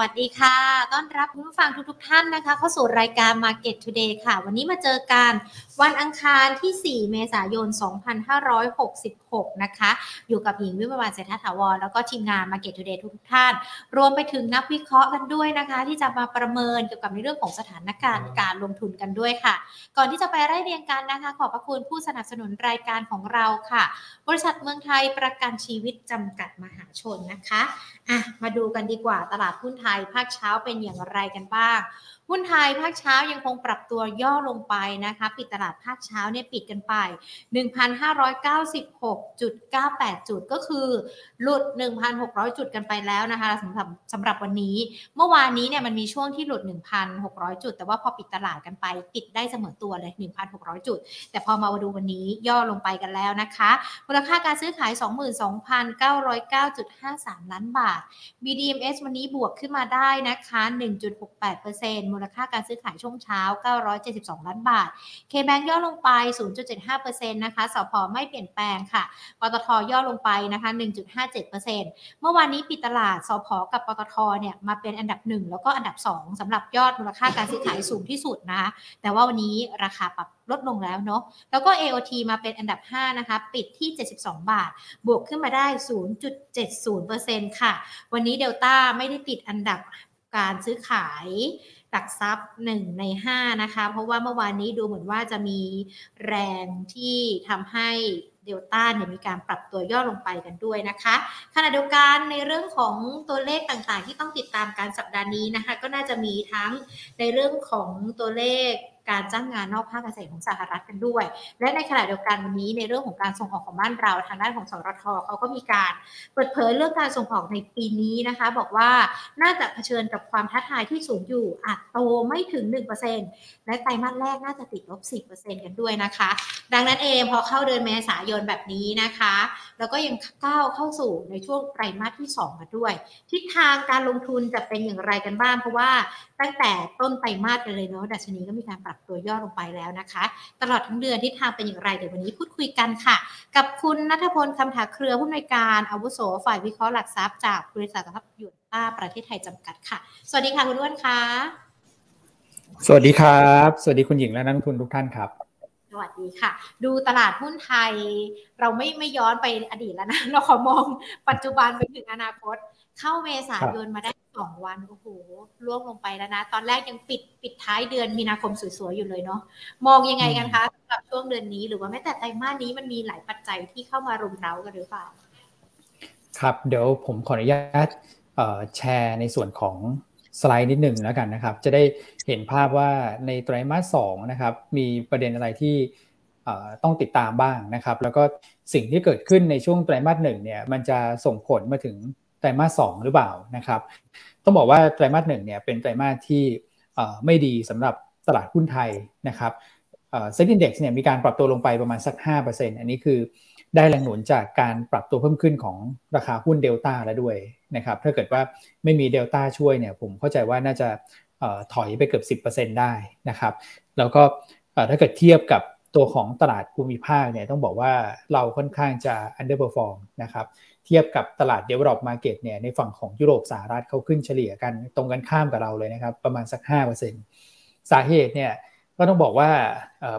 วัสดีค่ะ ต้อนรับคุณผู้ฟังทุกๆทท่านนะคะ เข้าสู่รายการ Market Today ค่ะ วันนี้มาเจอกันวันอังคารที่ 4 เมษายน 2566 นะคะ อยู่กับหญิงวิมวานเศรษฐถาวร แล้วก็ทีมงาน Market Today ทุกๆท่าน รวมไปถึงนักวิเคราะห์กันด้วยนะคะ ที่จะมาประเมินเกี่ยวกับในเรื่องของสถานการณ์การลงทุนกันด้วยค่ะ ก่อนที่จะไปไล่เรียงกันนะคะ ขอบพระคุณผู้สนับสนุนรายการของเราค่ะ บริษัทเมืองไทยประกันชีวิตจำกัดมหาชนนะคะ อะมาดูกันดีกว่าตลาดหุ้นไทยภาคเช้าเป็นอย่างไรกันบ้าง หุ้นไทยภาคเช้ายังคงปรับตัวย่อลงไปนะคะ ปิดตลาดภาคเช้าเนี่ยปิดกันไป 1,596.98 จุดก็คือ หลุด 1,600 จุดกันไปแล้วนะคะสำหรับสำหรับวันนี้ เมื่อวานนี้เนี่ยมันมีช่วงที่หลุด 1,600 จุด แต่ว่าพอปิดตลาดกันไปปิดได้เสมอตัวเลย 1,600 จุด แต่พอมาดูวันนี้ย่อลงไปกันแล้วนะคะมูลค่าการซื้อขาย 22,909.53 ล้านบาท BDMs วันนี้บวกขึ้นมาได้นะคะ 1.68%มูลค่าการซื้อขายช่วงเช้า 972 ล้านบาท K-Bank ย่อลงไป 0.75%นะคะสพไม่เปลี่ยนแปลงค่ะ ปตทย่อลงไปนะคะ 1.57%เมื่อวานนี้ปิดตลาดสพกับปตทเนี่ยมาเป็นอันดับ 1 แล้วก็อันดับ 2สำหรับยอดมูลค่าการซื้อขายสูงที่สุดนะคะแต่ว่าวันนี้ราคาปรับลดลงแล้วเนาะ แล้วก็ AOT มาเป็นอันดับ 5 นะคะ ปิดที่ 72 บาท บวกขึ้นมาได้ 0.70%ค่ะ วันนี้เดลต้าไม่ได้ติดอันดับการซื้อขาย ลักทรัพย์1ใน5นะคะ เพราะว่าเมื่อวานนี้ดูเหมือนว่าจะมีแรงที่ทำให้เดลต้าเนี่ยมีการปรับตัวย่อลงไปกันด้วยนะคะขณะเดียวกันในเรื่องของตัวเลขต่างๆ ที่ต้องติดตามการสัปดาห์นี้นะคะ ก็น่าจะมีทั้งในเรื่องของตัวเลข การจ้างงานนอกภาคเกษตรของสหรัฐกันด้วย และในขณะเดียวกันวันนี้ในเรื่องของการส่งออกของบ้านเราทางด้านของสรทเขาก็มีการเปิดเผยเรื่องการส่งออกในปีนี้นะคะ บอกว่าน่าจะเผชิญกับความท้าทายที่สูงอยู่อาจโตไม่ถึง 1%และไตรมาสแรกน่าจะติดลบ 10%กันด้วยนะคะ ดังนั้นเองพอเข้าเดือนเมษายนแบบนี้นะคะ แล้วก็ยังก้าวเข้าสู่ในช่วงไตรมาสที่2มาด้วย ทิศทางการลงทุนจะเป็นอย่างไรกันบ้างเพราะว่า ตั้งแต่ต้นไตรมาสกันเลยเนาะดัชนีก็มีการปรับตัวย่อลงไปแล้วนะคะ ตลอดทั้งเดือนทิศทางเป็นอย่างไรเดี๋ยววันนี้พูดคุยกันค่ะ กับคุณนัทพลคำถาเครือผู้อำนวยการอาวุโสฝ่ายวิเคราะห์หลักทรัพย์จากบริษัททรัพย์ยูนต้าประเทศไทยจำกัดค่ะ สวัสดีค่ะคุณอ้วนค่ะสวัสดีครับ สวัสดีคุณหญิงและนักทุนทุกท่านครับสวัสดีค่ะ ดูตลาดหุ้นไทย เราไม่ไม่ย้อนไปอดีตแล้วนะ เราขอมองปัจจุบันไปถึงอนาคต เข้าเมษายนมาได้สองวันโอ้โหล่วงลงไปแล้วนะ ตอนแรกยังปิดปิดท้ายเดือนมีนาคมสวยๆอยู่เลยเนาะมองยังไงกันคะสำหรับช่วงเดือนนี้หรือว่าแม้แต่ไตรมาสนี้มันมีหลายปัจจัยที่เข้ามารุมเร้ากันหรือเปล่า ครับเดี๋ยวผมขออนุญาตแชร์ในส่วนของสไลด์นิดหนึ่งแล้วกันนะครับ จะได้เห็นภาพว่าในไตรมาสสองนะครับ มีประเด็นอะไรที่ต้องติดตามบ้างนะครับ แล้วก็สิ่งที่เกิดขึ้นในช่วงไตรมาสหนึ่งเนี่ยมันจะส่งผลมาถึง ไตรมาสสองหรือเปล่านะครับ ต้องบอกว่าไตรมาสหนึ่งเนี่ยเป็นไตรมาสที่ไม่ดีสำหรับตลาดหุ้นไทยนะครับ SET Index เนี่ยมีการปรับตัวลงไปประมาณสัก 5%อันนี้คือได้แรงหนุนจากการปรับตัวเพิ่มขึ้นของราคาหุ้นเดลต้าแล้วด้วยนะครับถ้าเกิดว่าไม่มีเดลต้าช่วยเนี่ยผมเข้าใจว่าน่าจะถอยไปเกือบ 10%ได้นะครับ แล้วก็ถ้าเกิดเทียบกับตัวของตลาดภูมิภาคเนี่ยต้องบอกว่าเราค่อนข้างจะ underperform นะครับ เทียบกับตลาด develop market เนี่ยในฝั่งของยุโรปสหรัฐเขาขึ้นเฉลี่ยกันตรงกันข้ามกับเราเลยนะครับ ประมาณสัก 5%สาเหตุเนี่ยก็ต้องบอกว่า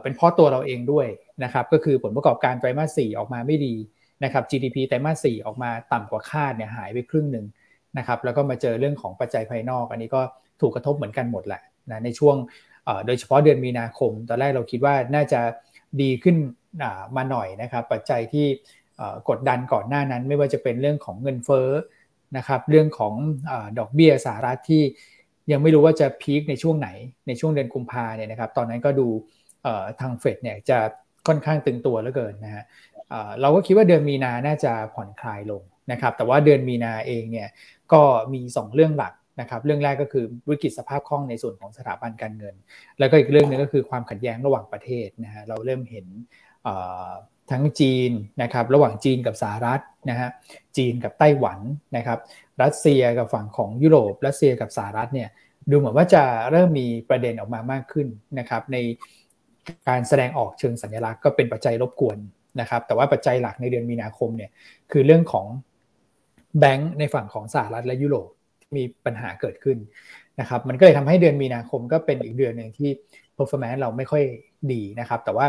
เป็นเพราะตัวเราเองด้วยนะครับก็คือผลประกอบการไตรมาส 4 ออกมาไม่ดีนะครับ GDP ไตรมาส 4 ออกมาต่ำกว่าคาดเนี่ยหายไปครึ่งหนึ่งนะครับแล้วก็มาเจอเรื่องของปัจจัยภายนอก อันนี้ก็ถูกกระทบเหมือนกันหมดแหละนะในช่วงโดยเฉพาะเดือนมีนาคม ตอนแรกเราคิดว่าน่าจะดีขึ้นมาหน่อยนะครับปัจจัยที่ กดดันก่อนหน้านั้น ไม่ว่าจะเป็นเรื่องของเงินเฟ้อนะครับเรื่องของอดอกเบี้ยสหรัฐที่ยังไม่รู้ว่าจะพีคในช่วงไหนในช่วงเดือนกุมภาเนี่ยนะครับตอนนั้นก็ดูทางเฟดเนี่ยจะค่อนข้างตึงตัวเหลือเกินนะฮะเราก็คิดว่าเดือนมีนาน่าจะผ่อนคลายลงนะครับแต่ว่าเดือนมีนาเองเนี่ยก็มี 2 เรื่องหลักนะครับเรื่องแรกก็คือวิกฤตสภาพคล่องในส่วนของสถาบันการเงิน แล้วก็อีกเรื่องนึงก็คือความขัดแย้งระหว่างประเทศนะฮะเราเริ่มเห็น ทั้งจีนนะครับระหว่างจีนกับสหรัฐนะฮะจีนกับไต้หวันนะครับรัสเซียกับฝั่งของยุโรป รัสเซียกับสหรัฐเนี่ยดูเหมือนว่าจะเริ่มมีประเด็นออกมามากขึ้นนะครับในการแสดงออกเชิงสัญลักษณ์ก็เป็นปัจจัยรบกวนนะครับแต่ว่าปัจจัยหลักในเดือนมีนาคมเนี่ยคือเรื่องของแบงก์ในฝั่งของสหรัฐและยุโรปที่มีปัญหาเกิดขึ้นนะครับมันก็เลยทำให้เดือนมีนาคมก็เป็นอีกเดือนหนึ่งที่ performance เราไม่ค่อยดีนะครับแต่ว่า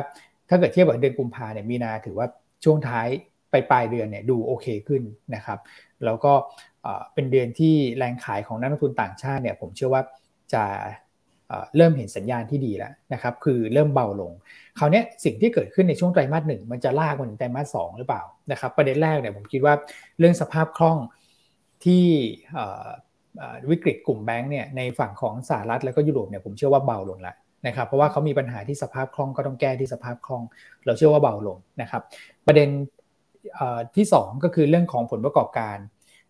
ถ้าเกิดเทียบกับเดือนกุมภาเนี่ยมีนาถือว่าช่วงท้ายไปปลายเดือนเนี่ยดูโอเคขึ้นนะครับแล้วก็เป็นเดือนที่แรงขายของนักลงทุนต่างชาติเนี่ยผมเชื่อว่าจะเริ่มเห็นสัญญาณที่ดีแล้วนะครับ คือเริ่มเบาลง คราวนี้สิ่งที่เกิดขึ้นในช่วงไตรมาสหนึ่งมันจะลากมาถึงไตรมาสสองหรือเปล่านะครับ ประเด็นแรกเนี่ยผมคิดว่าเรื่องสภาพคล่องที่วิกฤตกลุ่มแบงก์เนี่ยในฝั่งของสหรัฐแล้วก็ยุโรปเนี่ยผมเชื่อว่าเบาลงแล้ว นะครับเพราะว่าเขามีปัญหาที่สภาพคล่องก็ต้องแก้ที่สภาพคล่อง เราเชื่อว่าเบาลงนะครับ ประเด็นที่ 2 ก็คือเรื่องของผลประกอบการ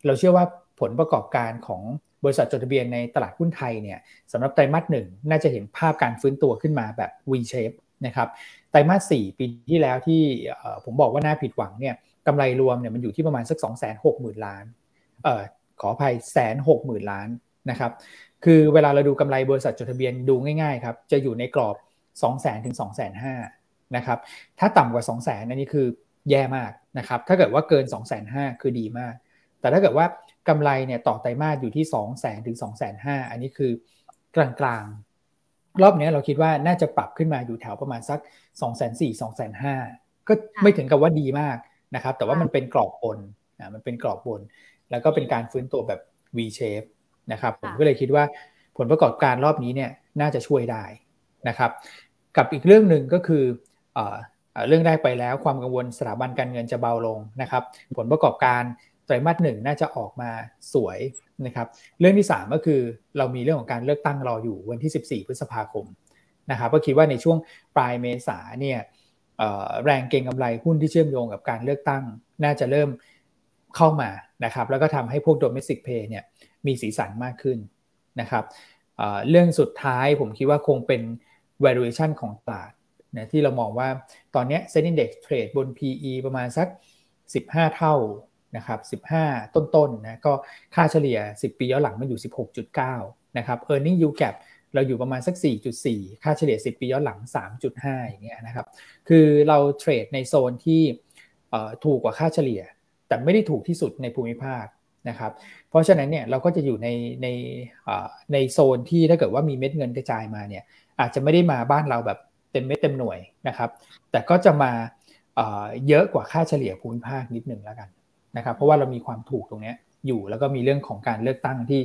เราเชื่อว่าผลประกอบการของบริษัทจดทะเบียนในตลาดหุ้นไทยเนี่ยสำหรับไตรมาสหนึ่งน่าจะเห็นภาพการฟื้นตัวขึ้นมาแบบ V shape นะครับไตรมาส4ปีที่แล้วที่ผมบอกว่าน่าผิดหวังเนี่ยกำไรรวมเนี่ยมันอยู่ที่ประมาณสัก2 6 0 0 0 0 ล้านเอ่อขออภัยแสนหกหมื่นล้านนะครับ คือเวลาเราดูกำไรบริษัทจดทะเบียนดูง่ายๆครับจะอยู่ในกรอบ 2 0 0 0 0 0ถึง2 5 0 0 0นะครับถ้าต่ำกว่า 2 0 0 0 0 0อันนี้คือแย่มากนะครับถ้าเกิดว่าเกิน 2 5 0 0 0คือดีมาก แต่ถ้าเกิดว่ากำไรเนี่ยต่อไตรมาสอยู่ที่ 2 0 0 0 0 0ถึง2 5 0 0 0อันนี้คือกลางๆ รอบนี้เราคิดว่าน่าจะปรับขึ้นมาอยู่แถวประมาณสัก 2 4 0 0 0 2 5 0 0 0ก็ไม่ถึงกับว่าดีมากนะครับแต่ว่ามันเป็นกรอบบนนะมันเป็นกรอบบน แล้วก็เป็นการฟื้นตัวแบบ V shape นะครับผมก็เลยคิดว่าผลประกอบการรอบนี้เนี่ยน่าจะช่วยได้นะครับกับอีกเรื่องหนึ่งก็คือเรื่องแรกไปแล้วความกังวลสถาบันการเงินจะเบาลงนะครับ ผลประกอบการไตรมาสหนึ่งน่าจะออกมาสวยนะครับ เรื่องที่ 3 ก็คือเรามีเรื่องของการเลือกตั้งรออยู่วันที่ 14 พฤษภาคมนะครับก็คิดว่าในช่วงปลายเมษาเนี่ยแรงเก็งกำไรหุ้นที่เชื่อมโยงกับการเลือกตั้ง น่าจะเริ่มเข้ามานะครับ แล้วก็ทำให้พวก domestic pay เนี่ย มีสีสันมากขึ้นนะครับเรื่องสุดท้ายผมคิดว่าคงเป็น valuation ของตลาดนะที่เรามองว่าตอนนี้ Set Index Trade บน PE ประมาณสัก 15 เท่านะครับ15 ต้นๆนนะก็ค่าเฉลี่ย 10 ปีย้อนหลังมันอยู่ 16.9 นะครับ Earning Yield Gap เราอยู่ประมาณสัก 4.4 ค่าเฉลี่ย 10 ปีย้อนหลัง 3.5 อย่างเงี้ยนะครับ คือเราเทรดในโซนที่ถูกกว่าค่าเฉลี่ย แต่ไม่ได้ถูกที่สุดในภูมิภาคนะครับ เพราะฉะนั้นเนี่ยเราก็จะอยู่ในในในโซนที่ถ้าเกิดว่ามีเม็ดเงินกระจายมาเนี่ยอาจจะไม่ได้มาบ้านเราแบบเต็มเม็ดเต็มหน่วยนะครับ แต่ก็จะมาเยอะกว่าค่าเฉลี่ยภูมิภาคนิดหนึ่งแล้วกันนะครับ เพราะว่าเรามีความถูกตรงนี้อยู่แล้วก็มีเรื่องของการเลือกตั้งที่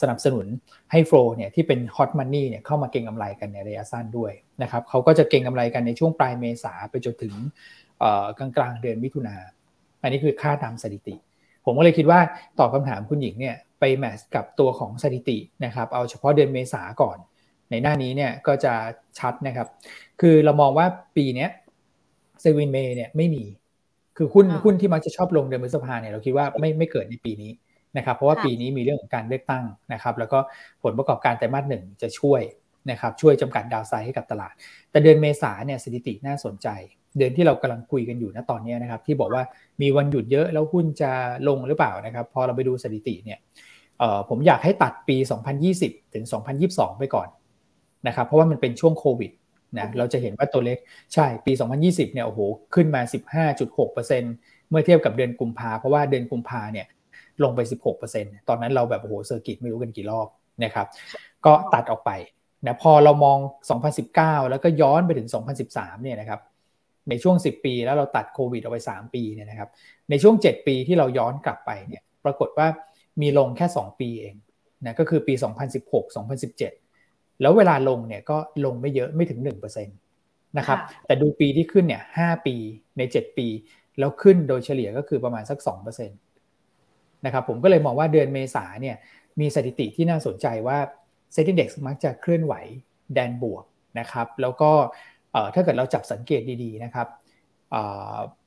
สนับสนุนให้โฟลเนี่ยที่เป็นฮอตมันนี่เนี่ยเข้ามาเก็งกำไรกันในระยะสั้นด้วยนะครับเขาก็จะเก็งกำไรกันในช่วงปลายเมษาไปจนถึงกลางกลางเดือนมิถุนาอันนี้คือค่าตามสถิติ ผมก็เลยคิดว่าตอบคำถามคุณหญิงเนี่ยไป match กับตัวของสถิตินะครับเอาเฉพาะเดือนเมษาก่อน ในหน้านี้เนี่ยก็จะชัดนะครับ คือเรามองว่าปีนี้ Sell in May เนี่ยไม่มีคือหุ้นหุ้นที่มักจะชอบลงเดือนพฤษภาเนี่ยเราคิดว่าไม่ไม่เกิดในปีนี้นะครับ เพราะว่าปีนี้มีเรื่องของการเลือกตั้งนะครับ แล้วก็ผลประกอบการไตรมาสหนึ่งจะช่วยนะครับช่วยจำกัด downside ให้กับตลาด แต่เดือนเมษาเนี่ยสถิติน่าสนใจ เดือนที่เรากำลังคุยกันอยู่นะตอนนี้นะครับ ที่บอกว่ามีวันหยุดเยอะแล้วหุ้นจะลงหรือเปล่านะครับ พอเราไปดูสถิติเนี่ยผมอยากให้ตัดปี 2020 ถึง 2022 ไปก่อนนะครับ เพราะว่ามันเป็นช่วงโควิดนะเราจะเห็นว่าตัวเลขใช่ปี 2020 เนี่ยโอ้โหขึ้นมา 15.6%เมื่อเทียบกับเดือนกุมภาเพราะว่าเดือนกุมภาเนี่ยลงไป 16%ตอนนั้นเราแบบโอ้โห circuit ไม่รู้กันกี่รอบนะครับ ก็ตัดออกไปนะพอเรามอง 2019 แล้วก็ย้อนไปถึง 2013 เนี่ยนะครับ ในช่วง 10 ปีแล้วเราตัดโควิดออกไป 3 ปีเนี่ยนะครับในช่วง 7 ปีที่เราย้อนกลับไปเนี่ยปรากฏว่ามีลงแค่ 2 ปีเองนะก็คือปี 2016 2017 แล้วเวลาลงเนี่ยก็ลงไม่เยอะไม่ถึง1%นะครับแต่ดูปีที่ขึ้นเนี่ย5ปีใน 7 ปี แล้วขึ้นโดยเฉลี่ยก็คือประมาณสัก2%นะครับผมก็เลยมองว่าเดือนเมษาเนี่ยมีสถิติที่น่าสนใจว่าเซ็นดิ้งเด็กมักจะเคลื่อนไหวแดนบวกนะครับแล้วก็ ถ้าเกิดเราจับสังเกตดีๆนะครับ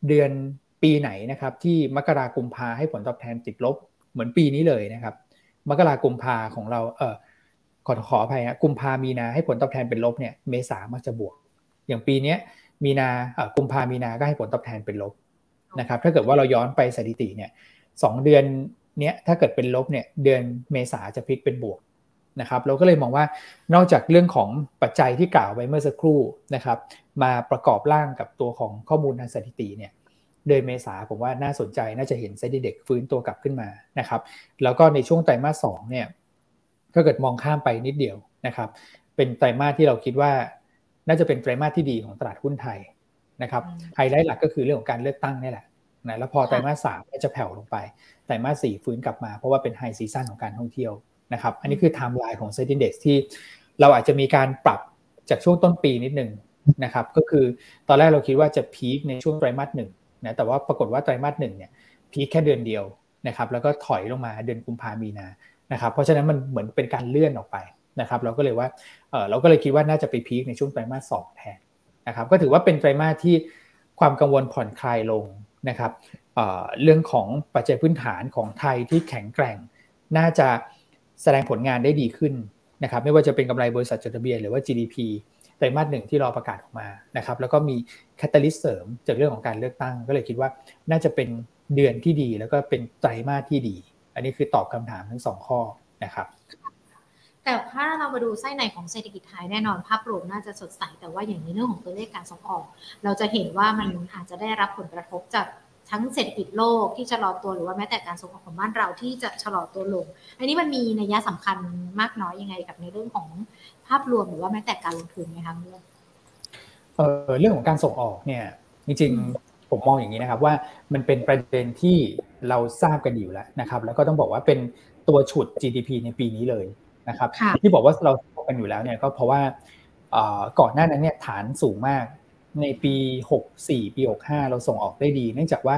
เดือนปีไหนนะครับที่มกรากุมภาให้ผลตอบแทนติดลบเหมือนปีนี้เลยนะครับ มกรากุมภาของเราเออขอขออภัยนะกุมภามีนาให้ผลตอบแทนเป็นลบเนี่ยเมษามักจะบวก อย่างปีนี้มีนากุมภามีนาก็ให้ผลตอบแทนเป็นลบนะครับ ถ้าเกิดว่าเราย้อนไปสถิติเนี่ยสเดือนเนี้ยถ้าเกิดเป็นลบเนี่ยเดือนเมษาจะพลิกเป็นบวก นะครับเราก็เลยมองว่านอกจากเรื่องของปัจจัยที่กล่าวไว้เมื่อสักครู่นะครับมาประกอบร่างกับตัวของข้อมูลทางสถิติเนี่ยเดือนเมษาผมว่าน่าสนใจน่าจะเห็นเซ็นดีเด็กฟื้นตัวกลับขึ้นมานะครับแล้วก็ในช่วงไตรมาสสองเนี่ยถ้าเกิดมองข้ามไปนิดเดียวนะครับเป็นไตรมาสที่เราคิดว่าน่าจะเป็นไตรมาสที่ดีของตลาดหุ้นไทยนะครับไฮไลท์หลักก็คือเรื่องของการเลือกตั้งนี่แหละนะแล้วพอไตรมาสสามจะแผ่วลงไปไตรมาสสี่ฟื้นกลับมาเพราะว่าเป็น high season ของการท่องเที่ยว นะครับ อันนี้คือไทม์ไลน์ของ SET Index ที่เราอาจจะมีการปรับจากช่วงต้นปีนิดหนึ่งนะครับ ก็คือตอนแรกเราคิดว่าจะ peak ในช่วงไตรมาสหนึ่งนะแต่ว่าปรากฏว่าไตรมาสหนึ่งเนี่ย peak แค่เดือนเดียวนะครับแล้วก็ถอยลงมาเดือนกุมภามีนานะครับเพราะฉะนั้นมันเหมือนเป็นการเลื่อนออกไปนะครับเราก็เลยว่าเออเราก็เลยคิดว่าน่าจะไปพีคในช่วงไตรมาสสองแทนนะครับก็ถือว่าเป็นไตรมาสที่ความกังวลผ่อนคลายลงนะครับเเรื่องของปัจจัยพื้นฐานของไทยที่แข็งแกร่ง น่าจะ แสดงผลงานได้ดีขึ้นนะครับไม่ว่าจะเป็นกำไรบริษัทจดทะเบียนหรือว่า GDP ไตรมาสหนึ่งที่รอประกาศออกมานะครับแล้วก็มีแคตตาลิสเสริมจากเรื่องของการเลือกตั้ง ก็เลยคิดว่าน่าจะเป็นเดือนที่ดีแล้วก็เป็นไตรมาสที่ดี อันนี้คือตอบคำถามทั้งสองข้อนะครับแต่ถ้าเรามาดูไส้ในของเศรษฐกิจไทยแน่นอนภาพรวมน่าจะสดใสแต่ว่าอย่างในเรื่องของตัวเลขการส่งออก เราจะเห็นว่ามันอาจจะได้รับผลกระทบจาก ทั้งเศรษฐกิจโลกที่ชะลอตัวหรือว่าแม้แต่การส่งออกของบ้านเราที่จะชะลอตัวลง อันนี้มันมีนัยสำคัญมากน้อยยังไงกับในเรื่องของภาพรวมหรือว่าแม้แต่การลงทุนไหมคะเรื่องเออเรื่องของการส่งออกเนี่ยจริงๆผมมองอย่างนี้นะครับว่ามันเป็นประเด็นที่เราทราบกันอยู่แล้วนะครับ แล้วก็ต้องบอกว่าเป็นตัวฉุด GDP ในปีนี้เลยนะครับ ที่บอกว่าเราทราบกันอยู่แล้วเนี่ยก็เพราะว่าก่อนหน้านั้นเนี่ยฐานสูงมาก ในปี 64 ปี 65 เราส่งออกได้ดี เนื่องจากว่า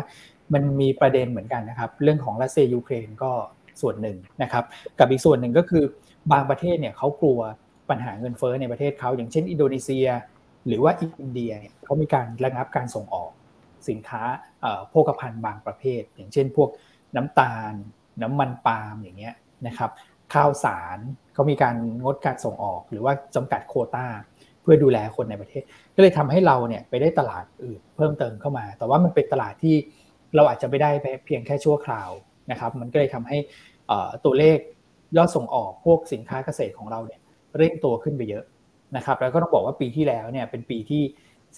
มันมีประเด็นเหมือนกันนะครับ เรื่องของรัสเซียยูเครนก็ส่วนหนึ่งนะครับ กับอีกส่วนหนึ่งก็คือบางประเทศเนี่ยเขากลัวปัญหาเงินเฟ้อในประเทศเขาอย่างเช่น อินโดนีเซีย หรือว่าอินเดียเนี่ยเขามีการระงับการส่งออกสินค้าโภคภัณฑ์บางประเภท อย่างเช่น พวกน้ำตาล น้ำมันปาล์มอย่างเงี้ยนะครับข้าวสารเขามีการงดการส่งออกหรือว่าจำกัดโคตาเพื่อดูแลคนในประเทศ ก็เลยทำให้เราเนี่ยไปได้ตลาดอื่นเพิ่มเติมเข้ามา แต่ว่ามันเป็นตลาดที่เราอาจจะไม่ได้เพียงแค่ชั่วคราวนะครับ มันก็เลยทำให้ตัวเลขยอดส่งออกพวกสินค้าเกษตรของเราเนี่ยเร่งตัวขึ้นไปเยอะนะครับ แล้วก็ต้องบอกว่าปีที่แล้วเนี่ยเป็นปีที่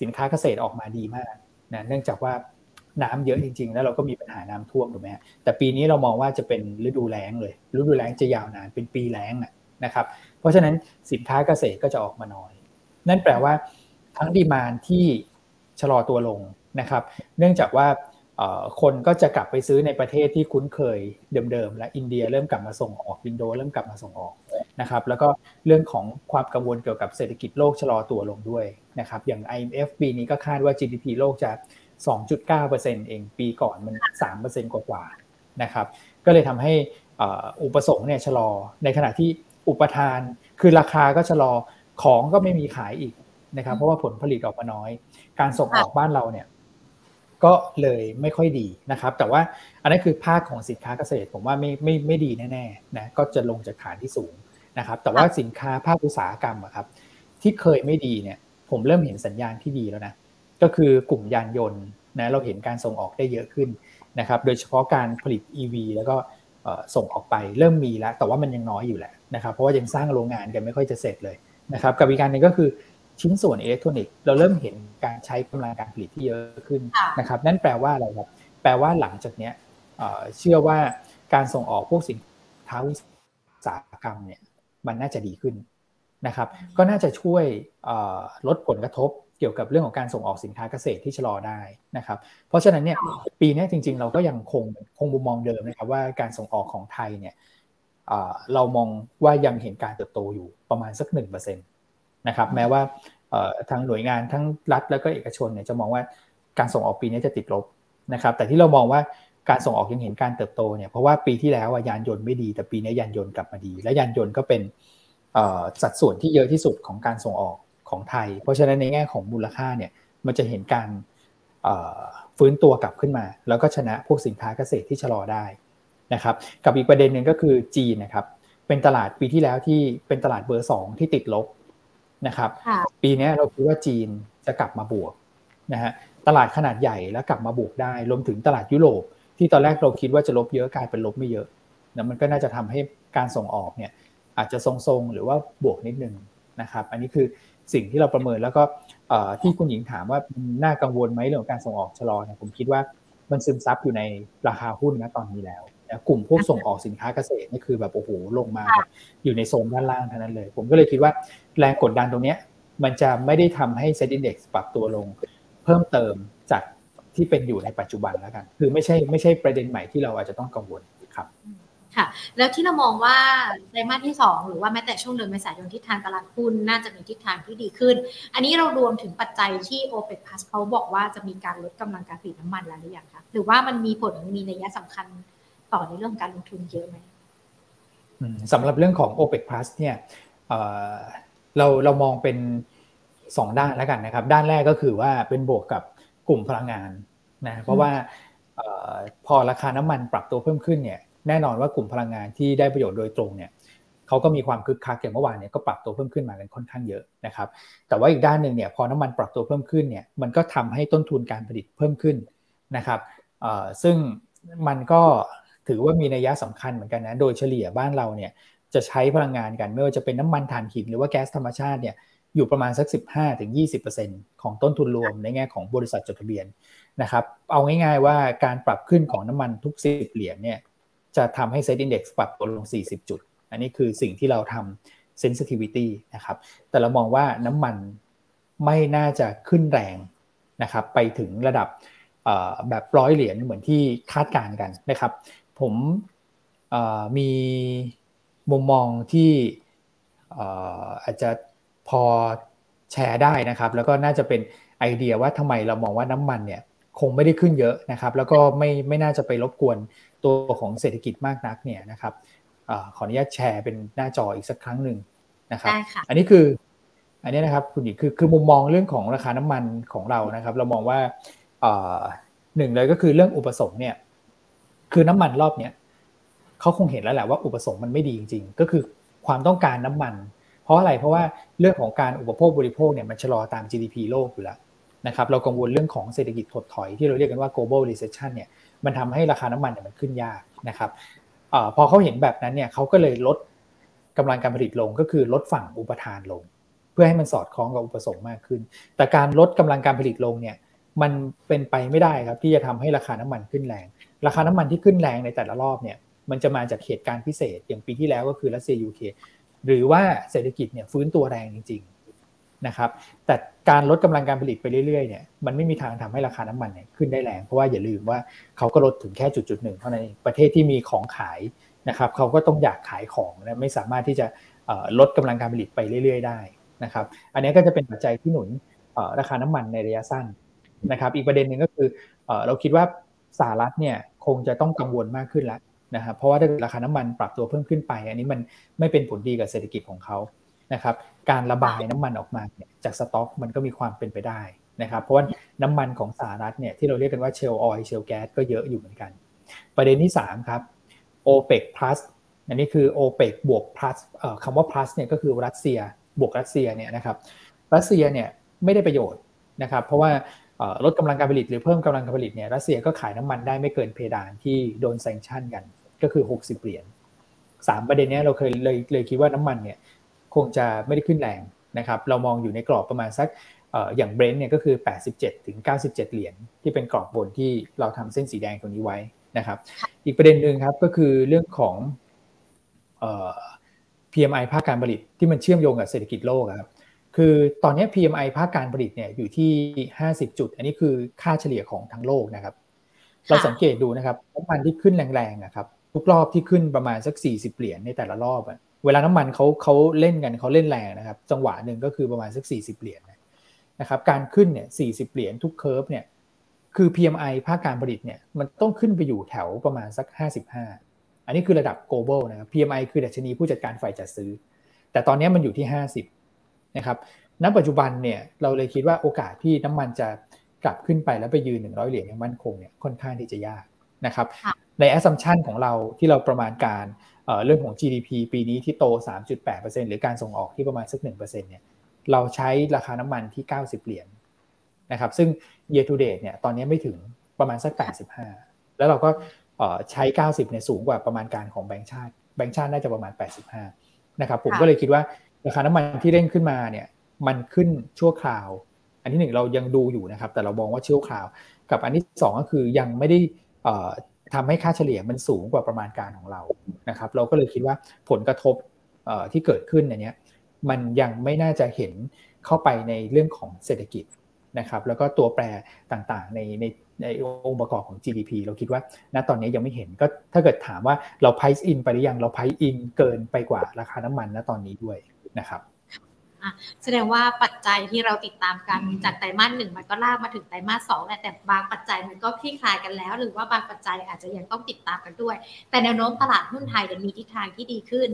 สินค้าเกษตรออกมาดีมากนะเนื่องจากว่าน้ำเยอะจริง ๆ แล้วเราก็มีปัญหาน้ำท่วมถูกไหมแต่ปีนี้เรามองว่าจะเป็นฤดูแล้งเลย ฤดูแล้งจะยาวนานเป็นปีแล้งนะครับ เพราะฉะนั้นสินค้าเกษตรก็จะออกมาน้อย นั่นแปลว่าทั้งดีมานที่ชะลอตัวลงนะครับ เนื่องจากว่าคนก็จะกลับไปซื้อในประเทศที่คุ้นเคยเดิมๆ และอินเดียเริ่มกลับมาส่งออกวินโดเริ่มกลับมาส่งออกนะครับ แล้วก็เรื่องของความกังวลเกี่ยวกับเศรษฐกิจโลกชะลอตัวลงด้วยนะครับ อย่าง IMF ปีนี้ก็คาดว่า GDP โลกจะ 2.9%เองปีก่อนมัน 3%กว่าๆนะครับ ก็เลยทำให้อุปสงค์เนี่ยชะลอในขณะที่อุปทานคือราคาก็ชะลอ ของก็ไม่มีขายอีกนะครับ เพราะว่าผลผลิตออกมาน้อย การส่งออกบ้านเราเนี่ย ก็เลยไม่ค่อยดีนะครับ แต่ว่าอันนั้นคือภาคของสินค้าเกษตร ผมว่าไม่ไม่ไม่ดีแน่ๆนะก็จะลงจากฐานที่สูงนะครับ แต่ว่าสินค้าภาคอุตสาหกรรมอะครับ ที่เคยไม่ดีเนี่ย ผมเริ่มเห็นสัญญาณที่ดีแล้วนะก็คือกลุ่มยานยนต์นะเราเห็นการส่งออกได้เยอะขึ้นนะครับ โดยเฉพาะการผลิต EV แล้วก็ส่งออกไปเริ่มมีแล้ว แต่ว่ามันยังน้อยอยู่แหละนะครับ เพราะว่ายังสร้างโรงงานกันไม่ค่อยจะเสร็จเลย นะครับกับอีกการหนึ่งก็คือชิ้นส่วนอิเล็กทรอนิกส์เราเริ่มเห็นการใช้กำลังการผลิตที่เยอะขึ้นนะครับนั่นแปลว่าอะไรครับแปลว่าหลังจากนี้เชื่อว่าการส่งออกพวกสินค้าวิสาหกรรมเนี่ยมันน่าจะดีขึ้นนะครับ ก็น่าจะช่วยลดผลกระทบเกี่ยวกับเรื่องของการส่งออกสินค้าเกษตรที่ชะลอได้นะครับ เพราะฉะนั้นเนี่ยปีนี้จริง ๆ เราก็ยังคงคงมุมมองเดิมนะครับว่าการส่งออกของไทยเนี่ย เรามองว่ายังเห็นการเติบโตอยู่ประมาณสักหนึ่งเปอร์เซ็นต์นะครับแม้ว่าทางหน่วยงานทั้งรัฐแล้วก็เอกชนเนี่ยจะมองว่าการส่งออกปีนี้จะติดลบนะครับแต่ที่เรามองว่าการส่งออกยังเห็นการเติบโตเนี่ยเพราะว่าปีที่แล้วยานยนต์ไม่ดี แต่ปีนี้ยานยนต์กลับมาดี และยานยนต์ก็เป็นสัดส่วนที่เยอะที่สุดของการส่งออกของไทย เพราะฉะนั้นในแง่ของมูลค่าเนี่ยมันจะเห็นการฟื้นตัวกลับขึ้นมา แล้วก็ชนะพวกสินค้าเกษตรที่ชะลอได้ นะครับกับอีกประเด็นหนึ่งก็คือจีนนะครับเป็นตลาดปีที่แล้วที่เป็นตลาดเบอร์สองที่ติดลบนะครับปีนี้เราคิดว่าจีนจะกลับมาบวกนะฮะตลาดขนาดใหญ่แล้วกลับมาบวกได้รวมถึงตลาดยุโรปที่ตอนแรกเราคิดว่าจะลบเยอะกลายเป็นลบไม่เยอะนะมันก็น่าจะทำให้การส่งออกเนี่ยอาจจะทรงๆหรือว่าบวกนิดนึงนะครับ อันนี้คือสิ่งที่เราประเมินแล้วก็ที่คุณหญิงถามว่าน่ากังวลไหมเรื่องการส่งออกชะลอเนี่ยผมคิดว่ามันซึมซับอยู่ในราคาหุ้นนะตอนนี้แล้ว กลุ่มพวกส่งออกสินค้าเกษตรนี่คือแบบโอ้โหลงมาอยู่ในโซนด้านล่างเท่านั้นเลย ผมก็เลยคิดว่าแรงกดดันตรงนี้มันจะไม่ได้ทำให้เซ็นดี i ปรับตัวลง เพิ่มเติมจากที่เป็นอยู่ในปัจจุบันแล้วกัน คือไม่ใช่ไม่ใช่ประเด็นใหม่ที่เราอาจจะต้องกังวลครับค่ะ แล้วที่เรามองว่าไตรมาสที่ 2 หรือว่าแม้แต่ช่วงเดือนเมษายนทิศทางตลาดหุ้นน่าจะมีทิศทางที่ดีขึ้น อันนี้เรารวมถึงปัจจัยที่ o p e ป Plus เขาบอกว่าจะมีการลดกำลังการผลิตน้ำมันแล้วหรือยังคะหรือว่ามันมีผลมีนัยสำคัญ ต่อในเรื่องการลงทุนเยอะไหมสำหรับเรื่องของ o p e ป Plus เนี่ยเราเรามองเป็นสองด้านแล้วกันนะครับ ด้านแรกก็คือว่าเป็นบวกกับกลุ่มพลังงานนะเพราะว่าพอราคาน้ำมันปรับตัวเพิ่มขึ้นเนี่ยแน่นอนว่ากลุ่มพลังงานที่ได้ประโยชน์โดยตรงเนี่ยเขาก็มีความคึกคักอย่างเมื่อวานเนี่ยก็ปรับตัวเพิ่มขึ้นมากันค่อนข้างเยอะนะครับ แต่ว่าอีกด้านหนึ่งเนี่ยพอน้ำมันปรับตัวเพิ่มขึ้นเนี่ยมันก็ทำให้ต้นทุนการผลิตเพิ่มขึ้นนะครับซึ่งมันก็ ถือว่ามีนัยยะสำคัญเหมือนกันนะ โดยเฉลี่ยบ้านเราเนี่ยจะใช้พลังงานกันไม่ว่าจะเป็นน้ำมันถ่านหินหรือว่าแก๊สธรรมชาติเนี่ยอยู่ประมาณสัก 15-20%ของต้นทุนรวมในแง่ของบริษัทจดทะเบียนนะครับ เอาง่ายๆว่าการปรับขึ้นของน้ำมันทุก 10 เหรียญเนี่ยจะทำให้เซ็ตอินดี x ปรับตัวลง 40 จุด อันนี้คือสิ่งที่เราทำ sensitivity นะครับ แต่เรามองว่าน้ำมันไม่น่าจะขึ้นแรงนะครับไปถึงระดับแบบร้อยเหรียญเหมือนที่คาดการณ์กันนะครับ ผมมีมุมมองที่อาจจะพอแชร์ได้นะครับ แล้วก็น่าจะเป็นไอเดียว่าทำไมเรามองว่าน้ำมันเนี่ยคงไม่ได้ขึ้นเยอะนะครับ แล้วก็ไม่ไม่น่าจะไปรบกวนตัวของเศรษฐกิจมากนักเนี่ยนะครับอขออนุญาตแชร์เป็นหน้าจออีกสักครั้งหนึ่งนะครับอันนี้คืออันนี้นะครับคุณหญิงคือคือมุมมองเรื่องของราคาน้ำมันของเรานะครับ เรามองว่าหนึ่งเลยก็คือเรื่องอุปสงค์เนี่ย คือน้ำมันรอบเนี้ยเขาคงเห็นแล้วแหละว่าอุปสงค์มันไม่ดีจริง ๆ ก็คือความต้องการน้ำมัน เพราะอะไรเพราะว่าเรื่องของการอุปโภคบริโภคเนี่ยมันชะลอตาม GDP โลกอยู่แล้วนะครับเรากังวลเรื่องของเศรษฐกิจถดถอยที่เราเรียกกันว่า global recession เนี่ยมันทำให้ราคาน้ำมันเนี่ยมันขึ้นยากนะครับอพอเขาเห็นแบบนั้นเนี่ยเขาก็เลยลดกำลังการผลิตลงก็คือลดฝั่งอุปทานลง เพื่อให้มันสอดคล้องกับอุปสงค์มากขึ้น แต่การลดกำลังการผลิตลงเนี่ยมันเป็นไปไม่ได้ครับที่จะทำให้ราคาน้ำมันขึ้นแรง ราคาน้ำมันที่ขึ้นแรงในแต่ละรอบเนี่ยมันจะมาจากเหตุการณ์พิเศษ อย่างปีที่แล้วก็คือรัสเซียยูเคหรือว่าเศรษฐกิจเนี่ยฟื้นตัวแรงจริง ๆนะครับ แต่การลดกำลังการผลิตไปเรื่อยๆเนี่ยมันไม่มีทางทำให้ราคาน้ำมันเนี่ยขึ้นได้แรงเพราะว่าอย่าลืมว่าเขาก็ลดถึงแค่จุดจุดหนึ่งเท่านั้นประเทศที่มีของขายนะครับเขาก็ต้องอยากขายของนะไม่สามารถที่จะลดกำลังการผลิตไปเรื่อย ๆ ได้นะครับ อันนี้ก็จะเป็นปัจจัยที่หนุนราคาน้ำมันในระยะสั้นนะครับ อีกประเด็นหนึ่งก็คือเราคิดว่า สหรัฐเนี่ยคงจะต้องกังวลมากขึ้นแล้วนะครับเพราะว่าถ้าราคาน้ำมันปรับตัวเพิ่มขึ้นไป อันนี้มันไม่เป็นผลดีกับเศรษฐกิจของเขานะครับการระบายน้ำมันออกมาจากสต็อกมันก็มีความเป็นไปได้นะครับเพราะว่าน้ำมันของสหรัฐเนี่ยที่เราเรียกกันว่า shale oil shale gas ก็เยอะอยู่เหมือนกัน ประเด็นที่3ครับ OPEC plus อันนี้คือ OPEC บวก plus คำว่า plus เนี่ยก็คือรัสเซียบวกรัสเซียเนี่ยนะครับรัสเซียเนี่ยไม่ได้ประโยชน์นะครับเพราะว่า ลดกำลังการผลิตหรือเพิ่มกำลังการผลิตเนี่ยรัสเซียก็ขายน้ำมันได้ไม่เกินเพดานที่โดน sanction กันก็คือ 60 เหรียญสามประเด็นนี้เราเคยเลยเลยคิดว่าน้ำมันเนี่ยคงจะไม่ได้ขึ้นแรงนะครับเรามองอยู่ในกรอบประมาณสักอย่างเบรนท์เนี่ยก็คือ 87ถึง97 เหรียญที่เป็นกรอบบนที่เราทำเส้นสีแดงตรงนี้ไว้นะครับ อีกประเด็นหนึ่งครับก็คือเรื่องของ PMI ภาคการผลิตที่มันเชื่อมโยงกับเศรษฐกิจโลกครับ คือตอนนี้ PMI ภาคการผลิตเนี่ยอยู่ที่ 50 จุด อันนี้คือค่าเฉลี่ยของทั้งโลกนะครับ เราสังเกตดูนะครับน้ำมันที่ขึ้นแรงๆนะครับทุกรอบที่ขึ้นประมาณสัก 40 เหรียญในแต่ละรอบอะเวลาน้ำมันเขาเขาเล่นกันเขาเล่นแรงนะครับ จังหวะหนึ่งก็คือประมาณสัก 40 เหรียญนะครับ การขึ้นเนี่ย 40 เหรียญทุกเคอร์ฟเนี่ย คือ PMI ภาคการผลิตเนี่ยมันต้องขึ้นไปอยู่แถวประมาณสัก 55 อันนี้คือระดับ global นะครับ PMI คือดัชนีผู้จัดการฝ่ายจัดซื้อ แต่ตอนนี้มันอยู่ที่ 50 นะครับณปัจจุบันเนี่ยเราเลยคิดว่าโอกาสที่น้ำมันจะกลับขึ้นไปแล้วไปยืน 100 เหรียญอย่างมั่นคงเนี่ยค่อนข้างที่จะยากนะครับใน assumption ของเราที่เราประมาณการเรื่องของ GDP ปีนี้ที่โต 3.8%หรือการส่งออกที่ประมาณสัก1%เนี่ยเราใช้ราคาน้ำมันที่ 90 เหรียญนะครับซึ่ง year to date เนี่ยตอนนี้ไม่ถึงประมาณสัก 85 แล้วเราก็ใช้ 90 เนี่ยสูงกว่าประมาณการของแบงก์ชาติ แบงก์ชาติน่าจะประมาณ 85 นะครับผมก็เลยคิดว่า ราคาน้ำมันที่เร่งขึ้นมาเนี่ย มันขึ้นชั่วคราว อันที่หนึ่งเรายังดูอยู่นะครับ แต่เรามองว่าชั่วคราว กับอันที่2ก็คือยังไม่ได้ทำให้ค่าเฉลี่ยมันสูงกว่าประมาณการของเรานะครับ เราก็เลยคิดว่าผลกระทบที่เกิดขึ้นในนี้มันยังไม่น่าจะเห็นเข้าไปในเรื่องของเศรษฐกิจนะครับ แล้วก็ตัวแปรต่างๆในในในองค์ประกอบของ GDP เราคิดว่าณตอนนี้ยังไม่เห็นก็ถ้าเกิดถามว่าเรา price in ไปหรือยังเรา price in เกินไปกว่าราคาน้ำมันณตอนนี้ด้วย นะครับแสดงว่าปัจจัยที่เราติดตามกันจากไตรมาสหนึ่งมันก็ลากมาถึงไตรมาสสองแหละแต่บางปัจจัยมันก็คลี่คลายกันแล้ว หรือว่าบางปัจจัยอาจจะยังต้องติดตามกันด้วย แต่แนวโน้มตลาดหุ้นไทยจะมีทิศทางที่ดีขึ้น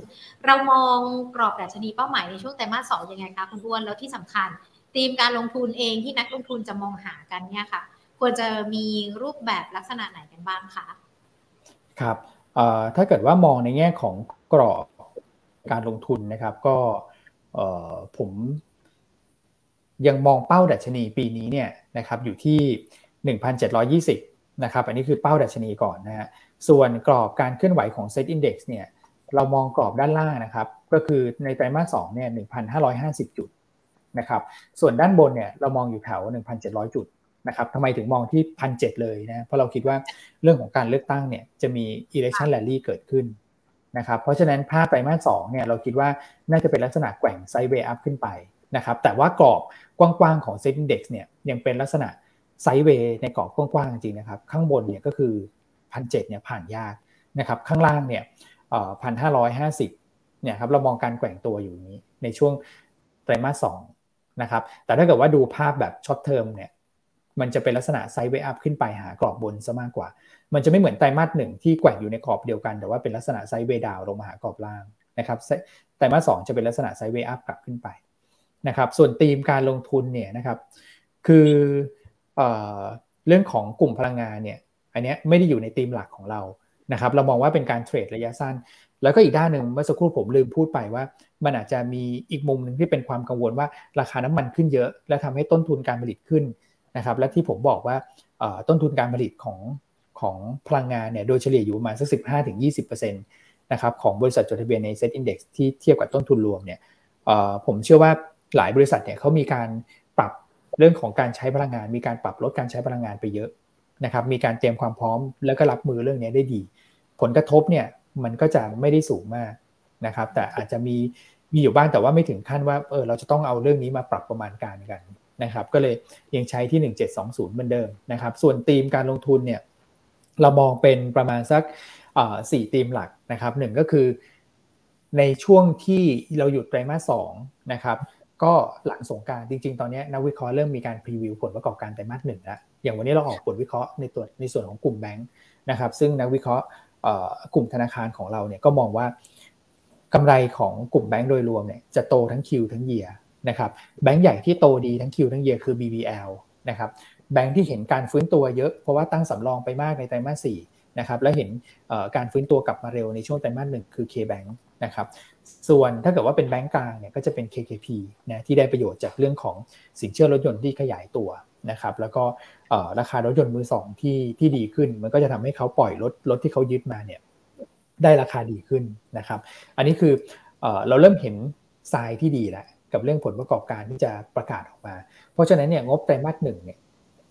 เรามองกรอบดัชนีเป้าหมายในช่วงไตรมาสสองยังไงคะคุณอ้วนแล้วที่สำคัญธีมการลงทุนเองที่นักลงทุนจะมองหากันเนี่ยค่ะ ควรจะมีรูปแบบลักษณะไหนกันบ้างคะครับถ้าเกิดว่ามองในแง่ของกรอบ การลงทุนนะครับ ก็ผมยังมองเป้าดัชนีปีนี้เนี่ยนะครับอยู่ที่ 1,720 นะครับ อันนี้คือเป้าดัชนีก่อนนะฮะส่วนกรอบการเคลื่อนไหวของ Set Index เนี่ยเรามองกรอบด้านล่างนะครับ ก็คือในไตรมาส2เนี่ย1,550 จุดนะครับส่วนด้านบนเนี่ยเรามองอยู่แถว 1,700 จุดนะครับทำไมถึงมองที่ 1,700 เลยนะเพราะเราคิดว่าเรื่องของการเลือกตั้งเนี่ยจะมี election rally เกิดขึ้น นะครับเพราะฉะนั้นภาพไตรมาสสองเนี่ยเราคิดว่าน่าจะเป็นลักษณะแกว่งไซด์เวย์อัพขึ้นไปนะครับแต่ว่ากรอบกว้างๆของเซ็นดี x เนี่ยยังเป็นลักษณะไซด์เวย์ในกรอบกว้างๆจริงนะครับข้างบนเนี่ยก็คือพันเเนี่ยผ่านยากนะครับข้างล่างเนี่ยพันห้าร้อยห้าสิบเนี่ยครับเรามองการแกว่งตัวอยู่นี้ในช่วงไตรมาสสองนะครับแต่ถ้าเกิดว่าดูภาพแบบ short term เนี่ย มันจะเป็นลักษณะ sideway up ขึ้นไปหากรอบบนซะมากกว่า มันจะไม่เหมือนไตรมาสหนึ่งที่แกว่งอยู่ในกรอบเดียวกัน แต่ว่าเป็นลักษณะ sideway down ลงมาหากรอบล่างนะครับไตรมาสสองจะเป็นลักษณะ sideway up กลับขึ้นไปนะครับ ส่วนธีมการลงทุนเนี่ยนะครับ คือเอเรื่องของกลุ่มพลังงานเนี่ย อันนี้ไม่ได้อยู่ในธีมหลักของเรานะครับ เรามองว่าเป็นการ trade ระยะสั้น แล้วก็อีกด้านหนึ่งเมื่อสักครู่ผมลืมพูดไปว่า มันอาจจะมีอีกมุมหนึ่งที่เป็นความกังวลว่าราคาน้ำมันขึ้นเยอะ และทำให้ต้นทุนการผลิตขึ้น นะครับและที่ผมบอกว่าต้นทุนการผลิตของของพลังงานเนี่ยโดยเฉลี่ยอยู่ประมาณสักสิบห้าถึงยี่สิบเปอร์เซ็นต์นะครับของบริษัทจดทะเบียนในเซ็ตอินดี x ที่เทียบกับต้นทุนรวมเนี่ยผมเชื่อว่าหลายบริษัทเนี่ยเขามีการปรับเรื่องของการใช้พลังงาน มีการปรับลดการใช้พลังงานไปเยอะนะครับมีการเตรียมความพร้อมแล้วก็รับมือเรื่องนี้ได้ดี ผลกระทบเนี่ยมันก็จะไม่ได้สูงมากนะครับแต่อาจจะมีมีอยู่บ้างแต่ว่าไม่ถึงขั้นว่าเออเราจะต้องเอาเรื่องนี้มาปรับประมาณการกัน นะครับก็เลยยังใช้ที่ 1720 เหมือนเดิมนะครับส่วนธีมการลงทุนเนี่ยเรามองเป็นประมาณสักสี่ธีมหลักนะครับหนึ่งก็คือในช่วงที่เราหยุดไตรมาสสองนะครับก็หลังสงการจริง ๆ ตอนนี้นักวิเคราะห์เริ่มมีการพรีวิวผลประกอบการไตรมาสหนึ่งแล้วอย่างวันนี้เราออกผลวิเคราะห์ในตัวในส่วนของกลุ่มแบงค์นะครับซึ่งนักวิเคราะห์กลุ่มธนาคารของเราเนี่ยก็มองว่ากำไรของกลุ่มแบงค์โดยรวมเนี่ยจะโตทั้งคิวทั้งเยีย นะครับแบงค์ใหญ่ที่โตดีทั้งคิวทั้งเยียคือ BBL นะครับแบงค์ที่เห็นการฟื้นตัวเยอะเพราะว่าตั้งสำรองไปมากในไตรมาสสี่นะครับและเห็นการฟื้นตัวกลับมาเร็วในช่วงไตรมาสหนึ่งคือ K-Bank นะครับส่วนถ้าเกิดว่าเป็นแบงก์กลางเนี่ยก็จะเป็น KKP นะที่ได้ประโยชน์จากเรื่องของสินเชื่อรถยนต์ที่ขยายตัวนะครับแล้วก็ราคารถยนต์มือสองที่ที่ดีขึ้น มันก็จะทำให้เขาปล่อยรถรถที่เขายึดมาเนี่ยได้ราคาดีขึ้นนะครับ อันนี้คือเราเริ่มเห็นทรายที่ดีแล้ว กับเรื่องผลประกอบการที่จะประกาศออกมา เพราะฉะนั้นเนี่ยงบไตรมาสหนึ่งเนี่ย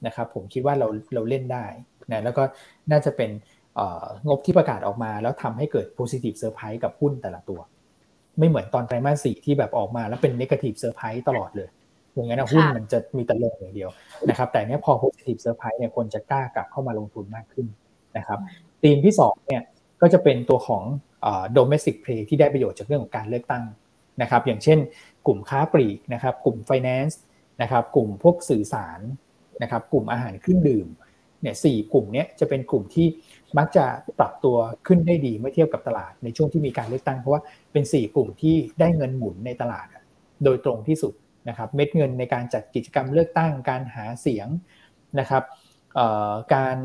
นะครับผมคิดว่าเราเราเล่นได้นะแล้วก็น่าจะเป็นงบที่ประกาศออกมา แล้วทำให้เกิด positive surprise กับหุ้นแต่ละตัว ไม่เหมือนตอนไตรมาสสี่ที่แบบออกมาแล้วเป็น negative surprise ตลอดเลยอย่างนั้นหุ้นมันจะมีแต่ลงอย่างเดียวนะครับ แต่เนี้ยพอ positive surprise เนี่ยคนจะกล้ากลับเข้ามาลงทุนมากขึ้นนะครับธีมที่2เนี่ยก็จะเป็นตัวของ domestic play ที่ได้ประโยชน์จากเรื่องของการเลือกตั้ง นะครับอย่างเช่น กลุ่มค้าปลีกนะครับกลุ่ม finance นะครับกลุ่มพวกสื่อสารนะครับกลุ่มอาหารเครื่องดื่มเนี่ยสี่กลุ่มนี้จะเป็นกลุ่มที่มักจะปรับตัวขึ้นได้ดีเมื่อเทียบกับตลาดในช่วงที่มีการเลือกตั้ง เพราะว่าเป็น 4 กลุ่มที่ได้เงินหมุนในตลาด โดยตรงที่สุดนะครับเม็ดเงินในการจัดกิจกรรมเลือกตั้งการหาเสียงนะครับการ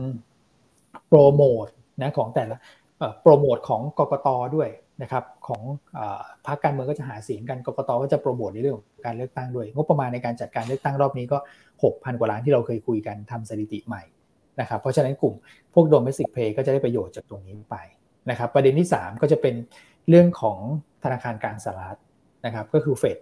โปรโมทนะของแต่ละโปรโมทของกกตด้วย นะครับของพรรคการเมืองก็จะหาเสียงกันกกตก็จะโปรโมทในเรื่องการเลือกตั้งด้วย งบประมาณในการจัดการเลือกตั้งรอบนี้ก็ 6,000 กว่าล้านที่เราเคยคุยกันทำสถิติใหม่นะครับเพราะฉะนั้นกลุ่มพวกโดเมสิกเพย์ก็จะได้ประโยชน์จากตรงนี้ไปนะครับประเด็นที่ 3 ก็จะเป็นเรื่องของธนาคารกลางสหรัฐนะครับก็คือเฟด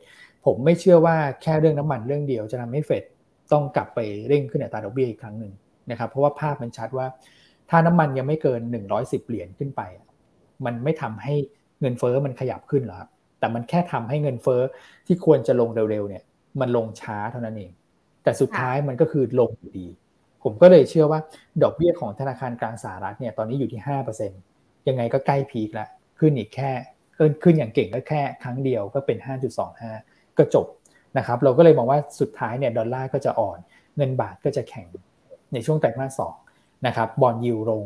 ผมไม่เชื่อว่าแค่เรื่องน้ำมันเรื่องเดียวจะทำให้เฟดต้องกลับไปเร่งขึ้นอัตราดอกเบี้ยอีกครั้งหนึ่งนะครับเพราะว่าภาพมันชัดว่า ถ้าน้ำมันยังไม่เกิน 110 เหรียญขึ้นไป มันไม่ทำให้ เงินเฟอ้อมันขยับขึ้นหรอครับแต่มันแค่ทำให้เงินเฟอ้อที่ควรจะลงเร็วๆเนี่ย มันลงช้าเท่านั้นเอง แต่สุดท้ายมันก็คือลงอยู่ดี ผมก็เลยเชื่อว่าดอกเบี้ยของธนาคารกลางสหรัฐเนี่ยตอนนี้อยู่ที่5%ยังไงก็ใกล้ peak แล้วขึ้นอีกแค่ขึ้นอย่างเก่งก็แค่ครั้งเดียวก็เป็น5.25ก็จบนะครับเราก็เลยมองว่าสุดท้ายเนี่ยดอลลาร์ก็จะอ่อน เงินบาทก็จะแข็งในช่วงไตรมาสสองนะครับ bond yield ลง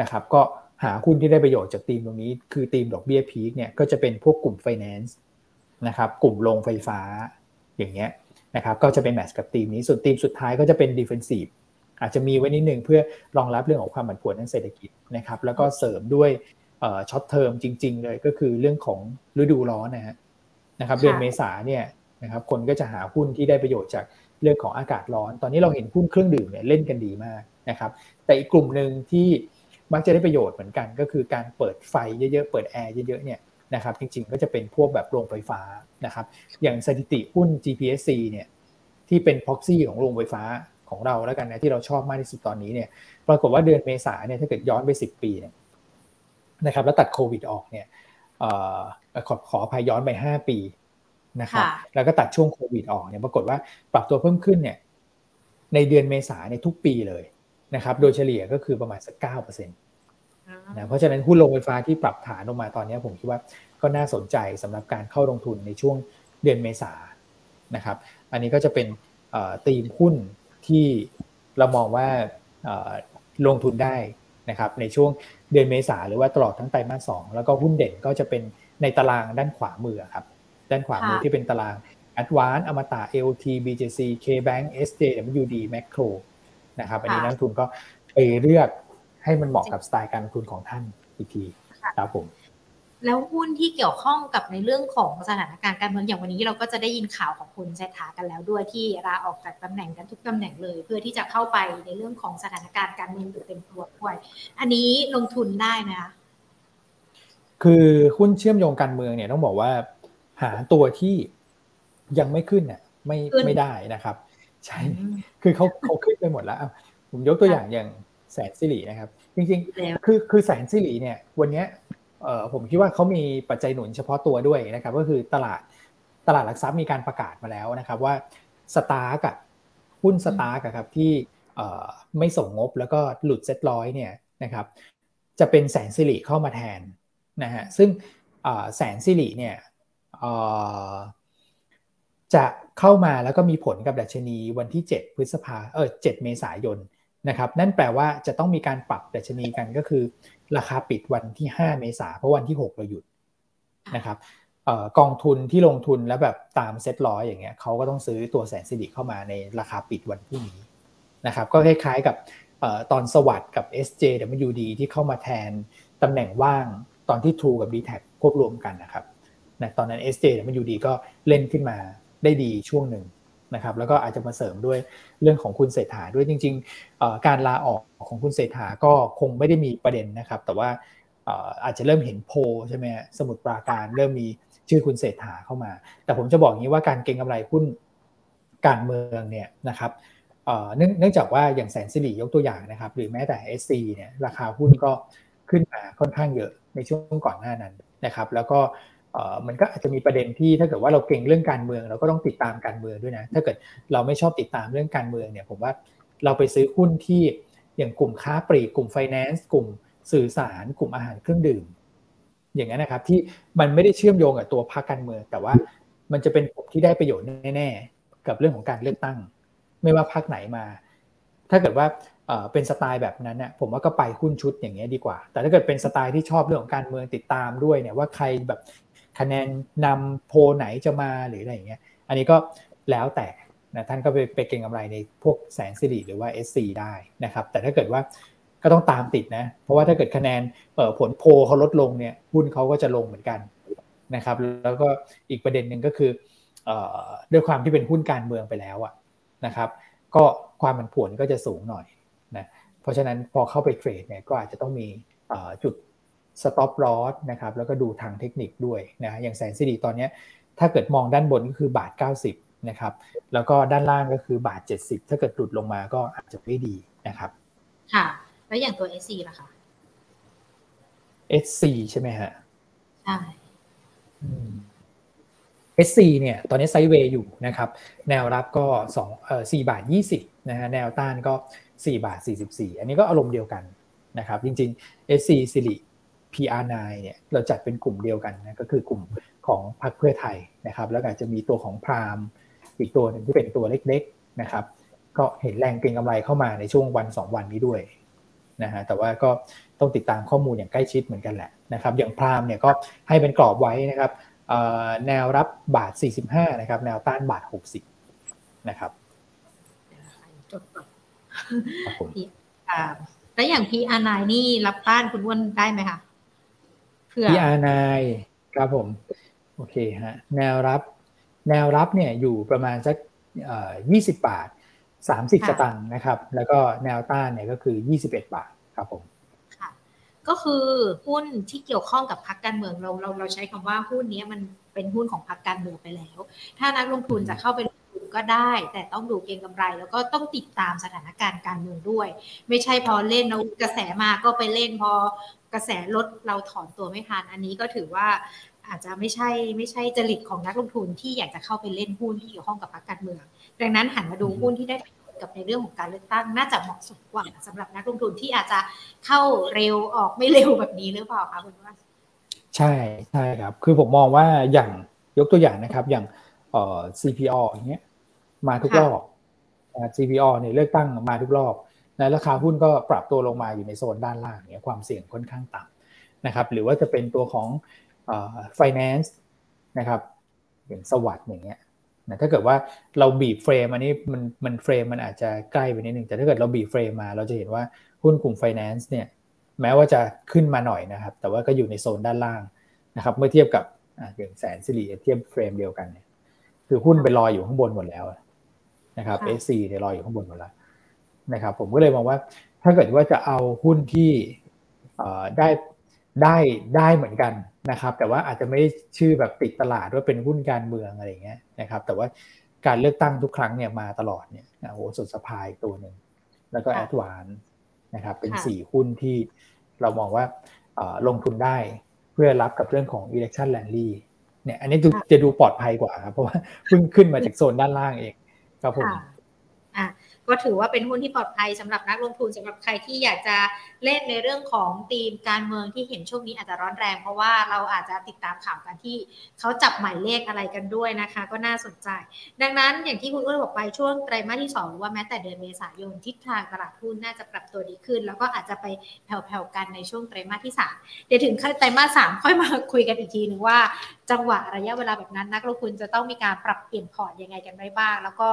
นะครับก็ หาหุ้นที่ได้ประโยชน์จากธีมตรงนี้ คือธีมดอกเบี้ย peak เนี่ยก็จะเป็นพวกกลุ่มไฟแนนซ์นะครับกลุ่มโรงไฟฟ้าอย่างเงี้ยนะครับก็จะเป็น match กับธีมนี้ส่วนธีมสุดท้ายก็จะเป็น defensive อาจจะมีไว้นิดนึงเพื่อรองรับเรื่องของความผันผวนทางเศรษฐกิจนะครับแล้วก็เสริมด้วย short term จริง ๆ เลยก็คือเรื่องของฤดูร้อนนะฮะนะครับเดือนเมษาเนี่ยนะครับคนก็จะหาหุ้นที่ได้ประโยชน์จากเรื่องของอากาศร้อน ตอนนี้เราเห็นหุ้นเครื่องดื่มเนี่ยเล่นกันดีมากนะครับแต่อีกกลุ่มหนึ่งที่ มักจะได้ประโยชน์เหมือนกันก็คือการเปิดไฟเยอะๆ เปิดแอร์เยอะๆเนี่ยนะครับจริงๆก็จะเป็นพวกแบบโรงไฟฟ้านะครับอย่างสถิติหุ้น GPSC เนี่ยที่เป็นพ็อกซี่ของโรงไฟฟ้าของเราแล้วกันนะที่เราชอบมากที่สุดตอนนี้เนี่ยปรากฏว่าเดือนเมษาเนี่ยถ้าเกิดย้อนไป 10 ปีเนี่ยนะครับแล้วตัดโควิดออกเนี่ยขอขออภัยย้อนไป 5 ปีนะครับแล้วก็ตัดช่วงโควิดออกเนี่ยปรากฏว่าปรับตัวเพิ่มขึ้นเนี่ยในเดือนเมษาในทุกปีเลย นะครับโดยเฉลี่ยก็คือประมาณสักเก้าเปอร์เซ็นต์นะเพราะฉะนั้นหุ้นโรงไฟฟ้าที่ปรับฐานลงมาตอนนี้ผมคิดว่าก็น่าสนใจสำหรับการเข้าลงทุนในช่วงเดือนเมษานะครับ อันนี้ก็จะเป็นตีมหุ้นที่เรามองว่าลงทุนได้นะครับในช่วงเดือนเมษาหรือว่าตลอดทั้งไตรมาสสองแล้วก็หุ้นเด่นก็จะเป็นในตารางด้านขวามือครับ ด้านขวามือที่เป็นตาราง Advance อมตะ AOT BJC KBank SJWD Macro นะครับอันนี้นักทุนก็ไปเลือกให้มันเหมาะกับสไตล์การลงทุนของท่านอีกทีครับผมแล้วหุ้นที่เกี่ยวข้องกับในเรื่องของสถานการณ์การเมืองอย่างวันนี้เราก็จะได้ยินข่าวของคุณเศรษฐากันแล้วด้วยที่ลาออกจากตำแหน่งกันทุกตำแหน่งเลย เพื่อที่จะเข้าไปในเรื่องของสถานการณ์การเมืองโดยเต็มตัวด้วยอันนี้ลงทุนได้ไหมคะคือหุ้นเชื่อมโยงการเมืองเนี่ยต้องบอกว่า หาตัวที่ยังไม่ขึ้นเนี่ยไม่ไม่ได้นะครับ ใช่ คือเขาเขาขึ้นไปหมดแล้ว ผมยกตัวอย่างอย่างแสนสิรินะครับ จริงๆ คือคือแสนสิริเนี่ยวันนี้เอ่อผมคิดว่าเขามีปัจจัยหนุนเฉพาะตัวด้วยนะครับ ก็คือตลาดตลาดหลักทรัพย์มีการประกาศมาแล้วนะครับว่าสตาร์กับหุ้นสตาร์กับครับที่ไม่ส่งงบแล้วก็หลุดเซ็ตร้อยเนี่ยนะครับจะเป็นแสนสิริเข้ามาแทนนะฮะซึ่งแสนสิริเนี่ย จะเข้ามาแล้วก็มีผลกับดัชนีวันที่ 7 พฤษภาเออ7เมษายนนะครับนั่นแปลว่าจะต้องมีการปรับดัชนีกันก็คือ ราคาปิดวันที่ 5 เมษาเพราะวันที่ 6 เราหยุดนะครับกองทุนที่ลงทุนแล้วแบบตามเซ็ตร้อยอย่างเงี้ยเขาก็ต้องซื้อตัวแสนสิริเข้ามาในราคาปิดวันพรุ่งนี้นะครับก็คล้ายๆกับตอนสวัสด์กับ SJWD ที่เข้ามาแทนตำแหน่งว่างตอนที่ True กับ d t แทควบรวมกันนะครับนะตอนนั้น SJ มันอยู่ดีก็เล่นขึ้นมา ได้ดีช่วงหนึ่งนะครับแล้วก็อาจจะมาเสริมด้วยเรื่องของคุณเศรษฐาด้วยจริงๆ การลาออกของคุณเศรษฐาก็คงไม่ได้มีประเด็นนะครับ แต่ว่าอาจจะเริ่มเห็นโพใช่ไหมสมุดปราการเริ่มมีชื่อคุณเศรษฐาเข้ามา แต่ผมจะบอกงี้ว่าการเก็งกำไรหุ้นการเมืองเนี่ยนะครับเนื่องจากว่าอย่างแสนสิริยกตัวอย่างนะครับ หรือแม้แต่ SC เนี่ยราคาหุ้นก็ขึ้นมาค่อนข้างเยอะในช่วงก่อนหน้านั้นนะครับ แล้วก็ มันก็อาจจะมีประเด็นที่ถ้าเกิดว่าเราเก่งเรื่องการเมือง เราก็ต้องติดตามการเมืองด้วยนะ ถ้าเกิดเราไม่ชอบติดตามเรื่องการเมืองเนี่ยผมว่าเราไปซื้อหุ้นที่อย่างกลุ่มค้าปลีกกลุ่มไฟแนนซ์กลุ่มสื่อสาร กลุ่มอาหารเครื่องดื่ม อย่างนั้นนะครับที่มันไม่ได้เชื่อมโยงกับตัวพรรคการเมือง แต่ว่ามันจะเป็นกลุ่มที่ได้ประโยชน์แน่ๆกับเรื่องของการเลือกตั้ง ไม่ว่าพรรคไหนมา ถ้าเกิดว่าเป็นสไตล์แบบนั้นเนี่ยผมว่าก็ไปหุ้นชุดอย่างเงี้ยดีกว่า แต่ถ้าเกิดเป็นสไตล์ที่ชอบเรื่องของการเมืองติดตามด้วยเนี่ยว่าใครแบบ คะแนนนำโพไหนจะมาหรืออะไรอย่างเงี้ย อันนี้ก็แล้วแต่นะท่านก็ไปไปเก็งกำไรในพวกแสนสิริหรือว่า SC ได้นะครับ แต่ถ้าเกิดว่าก็ต้องตามติดนะ เพราะว่าถ้าเกิดคะแนนผลโพเขาลดลงเนี่ยหุ้นเขาก็จะลงเหมือนกันนะครับ แล้วก็อีกประเด็นหนึ่งก็คือด้วยความที่เป็นหุ้นการเมืองไปแล้วอะนะครับ ก็ความผันผวนก็จะสูงหน่อยนะเพราะฉะนั้นพอเข้าไป trade เนี่ยก็อาจจะต้องมีจุด stop loss นะครับแล้วก็ดูทางเทคนิคด้วยนะอย่างแสนสิริตอนนี้ถ้าเกิดมองด้านบนก็คือบาท 90นะครับแล้วก็ด้านล่างก็คือบาท 70 ถ้าเกิดหลุดลงมาก็อาจจะไม่ดีนะครับค่ะแล้วอย่างตัว SC ล่ะคะ SC ใช่ไหมฮะใช่ SC เนี่ยตอนนี้ไซด์เวย์อยู่นะครับแนวรับก็2เอ่อ4บาท 20นะฮะแนวต้านก็ 4 บาท 44 อันนี้ก็อารมณ์เดียวกันนะครับจริงๆ SC สิริ PR9 เนี่ยเราจัดเป็นกลุ่มเดียวกันนะก็คือกลุ่มของพรรคเพื่อไทยนะครับ แล้วอาจจะมีตัวของพรามอีกตัวหนึ่งที่เป็นตัวเล็กๆนะครับ ก็เห็นแรงเก็งกำไรเข้ามาในช่วงวัน 2 วันนี้ด้วยนะฮะแต่ว่าก็ต้องติดตามข้อมูลอย่างใกล้ชิดเหมือนกันแหละนะครับ อย่างพรามเนี่ยก็ให้เป็นกรอบไว้นะครับแนวรับบาท 45 นะครับ แนวต้านบาท 60 นะครับจดก่อนแล้วอย่าง PR9 นี่รับต้านคุณอ้วนได้ไหมคะ เพื่อ PR9 ครับผม โอเคฮะแนวรับ แนวรับเนี่ยอยู่ประมาณสัก20บาท30สตางค์นะครับ แล้วก็แนวต้านเนี่ยก็คือ21บาทครับผมก็คือหุ้นที่เกี่ยวข้องกับพรรคการเมืองเราเราเราใช้คำว่าหุ้นนี้มันเป็นหุ้นของพรรคการเมืองไปแล้ว ถ้านักลงทุนจะเข้าไปลงทุน ก็ได้ แต่ต้องดูเก็งกำไร แล้วก็ต้องติดตามสถานการณ์การเมืองด้วย ไม่ใช่พอเล่นแล้วกระแสมาก็ไปเล่นพอกระแสลดเราถอนตัวไม่ทันอันนี้ก็ถือว่าอาจจะไม่ใช่ไม่ใช่จริตของนักลงทุนที่อยากจะเข้าไปเล่นหุ้นที่เกี่ยวข้องกับพรรคการเมือง ดังนั้นหันมาดูหุ้นที่ได้กับในเรื่องของการเลือกตั้งน่าจะเหมาะสมกว่าสำหรับนักลงทุนที่อาจจะเข้าเร็วออกไม่เร็วแบบนี้หรือเปล่าคะคุณว่าใช่ใช่ครับ คือผมมองว่าอย่างยกตัวอย่างนะครับ อย่างเอ่อ CPO อย่างเงี้ย มาทุกรอบ CPO เนี่ยเลือกตั้งมาทุกรอบในราคาหุ้นก็ปรับตัวลงมาอยู่ในโซนด้านล่างเนี่ยความเสี่ยงค่อนข้างต่ำนะครับ หรือว่าจะเป็นตัวของ finance นะครับอย่าง SAWAD อย่างเงี้ยนะถ้าเกิดว่าเราบีบ frame อันนี้มันมัน frame มันอาจจะใกล้ไปนิดนึงแต่ถ้าเกิดเราบีบ frame มา เราจะเห็นว่าหุ้นกลุ่มไฟแนนซ์เนี่ยแม้ว่าจะขึ้นมาหน่อยนะครับ แต่ว่าก็อยู่ในโซนด้านล่างนะครับเมื่อเทียบกับอย่างแสนสิริเทียบ frame เดียวกันเนี่ยคือหุ้นไปลอยอยู่ข้างบนหมดแล้ว นะครับ SC เนี่ยลอยอยู่ข้างบนหมดแล้วนะครับ ผมก็เลยมองว่าถ้าเกิดว่าจะเอาหุ้นที่ได้ได้ได้เหมือนกันนะครับ แต่ว่าอาจจะไม่ได้ชื่อแบบติดตลาดว่าเป็นหุ้นการเมืองอะไรเงี้ยนะครับ แต่ว่าการเลือกตั้งทุกครั้งเนี่ยมาตลอดเนี่ยโอ้โหสุดสปายตัวหนึ่งแล้วก็แอดวานนะครับเป็นสี่หุ้นที่เรามองว่าลงทุนได้เพื่อรับกับเรื่องของ election rally เนี่ยอันนี้จะดูปลอดภัยกว่าครับเพราะว่าเพิ่งขึ้นมาจากโซนด้านล่างเอง ครับผมอะ ก็ถือว่าเป็นหุ้นที่ปลอดภัยสำหรับนักลงทุนสำหรับใครที่อยากจะเล่นในเรื่องของธีมการเมืองที่เห็นช่วงนี้อาจจะร้อนแรง เพราะว่าเราอาจจะติดตามข่าวกันที่เขาจับหมายเลขอะไรกันด้วยนะคะ ก็น่าสนใจ ดังนั้นอย่างที่คุณอุ้ยบอกไปช่วงไตรมาสที่2หรือว่าแม้แต่เดือนเมษายนทิศทางตลาดหุ้นน่าจะปรับตัวดีขึ้น แล้วก็อาจจะไปแผ่วๆกันในช่วงไตรมาสที่ 3 เดี๋ยวถึงไตรมาสสามค่อยมาคุยกันอีกทีหนึ่งว่าจังหวะระยะเวลาแบบนั้นนักลงทุนจะต้องมีการปรับเปลี่ยนพอร์ตยังไงกันได้บ้าง แล้วก็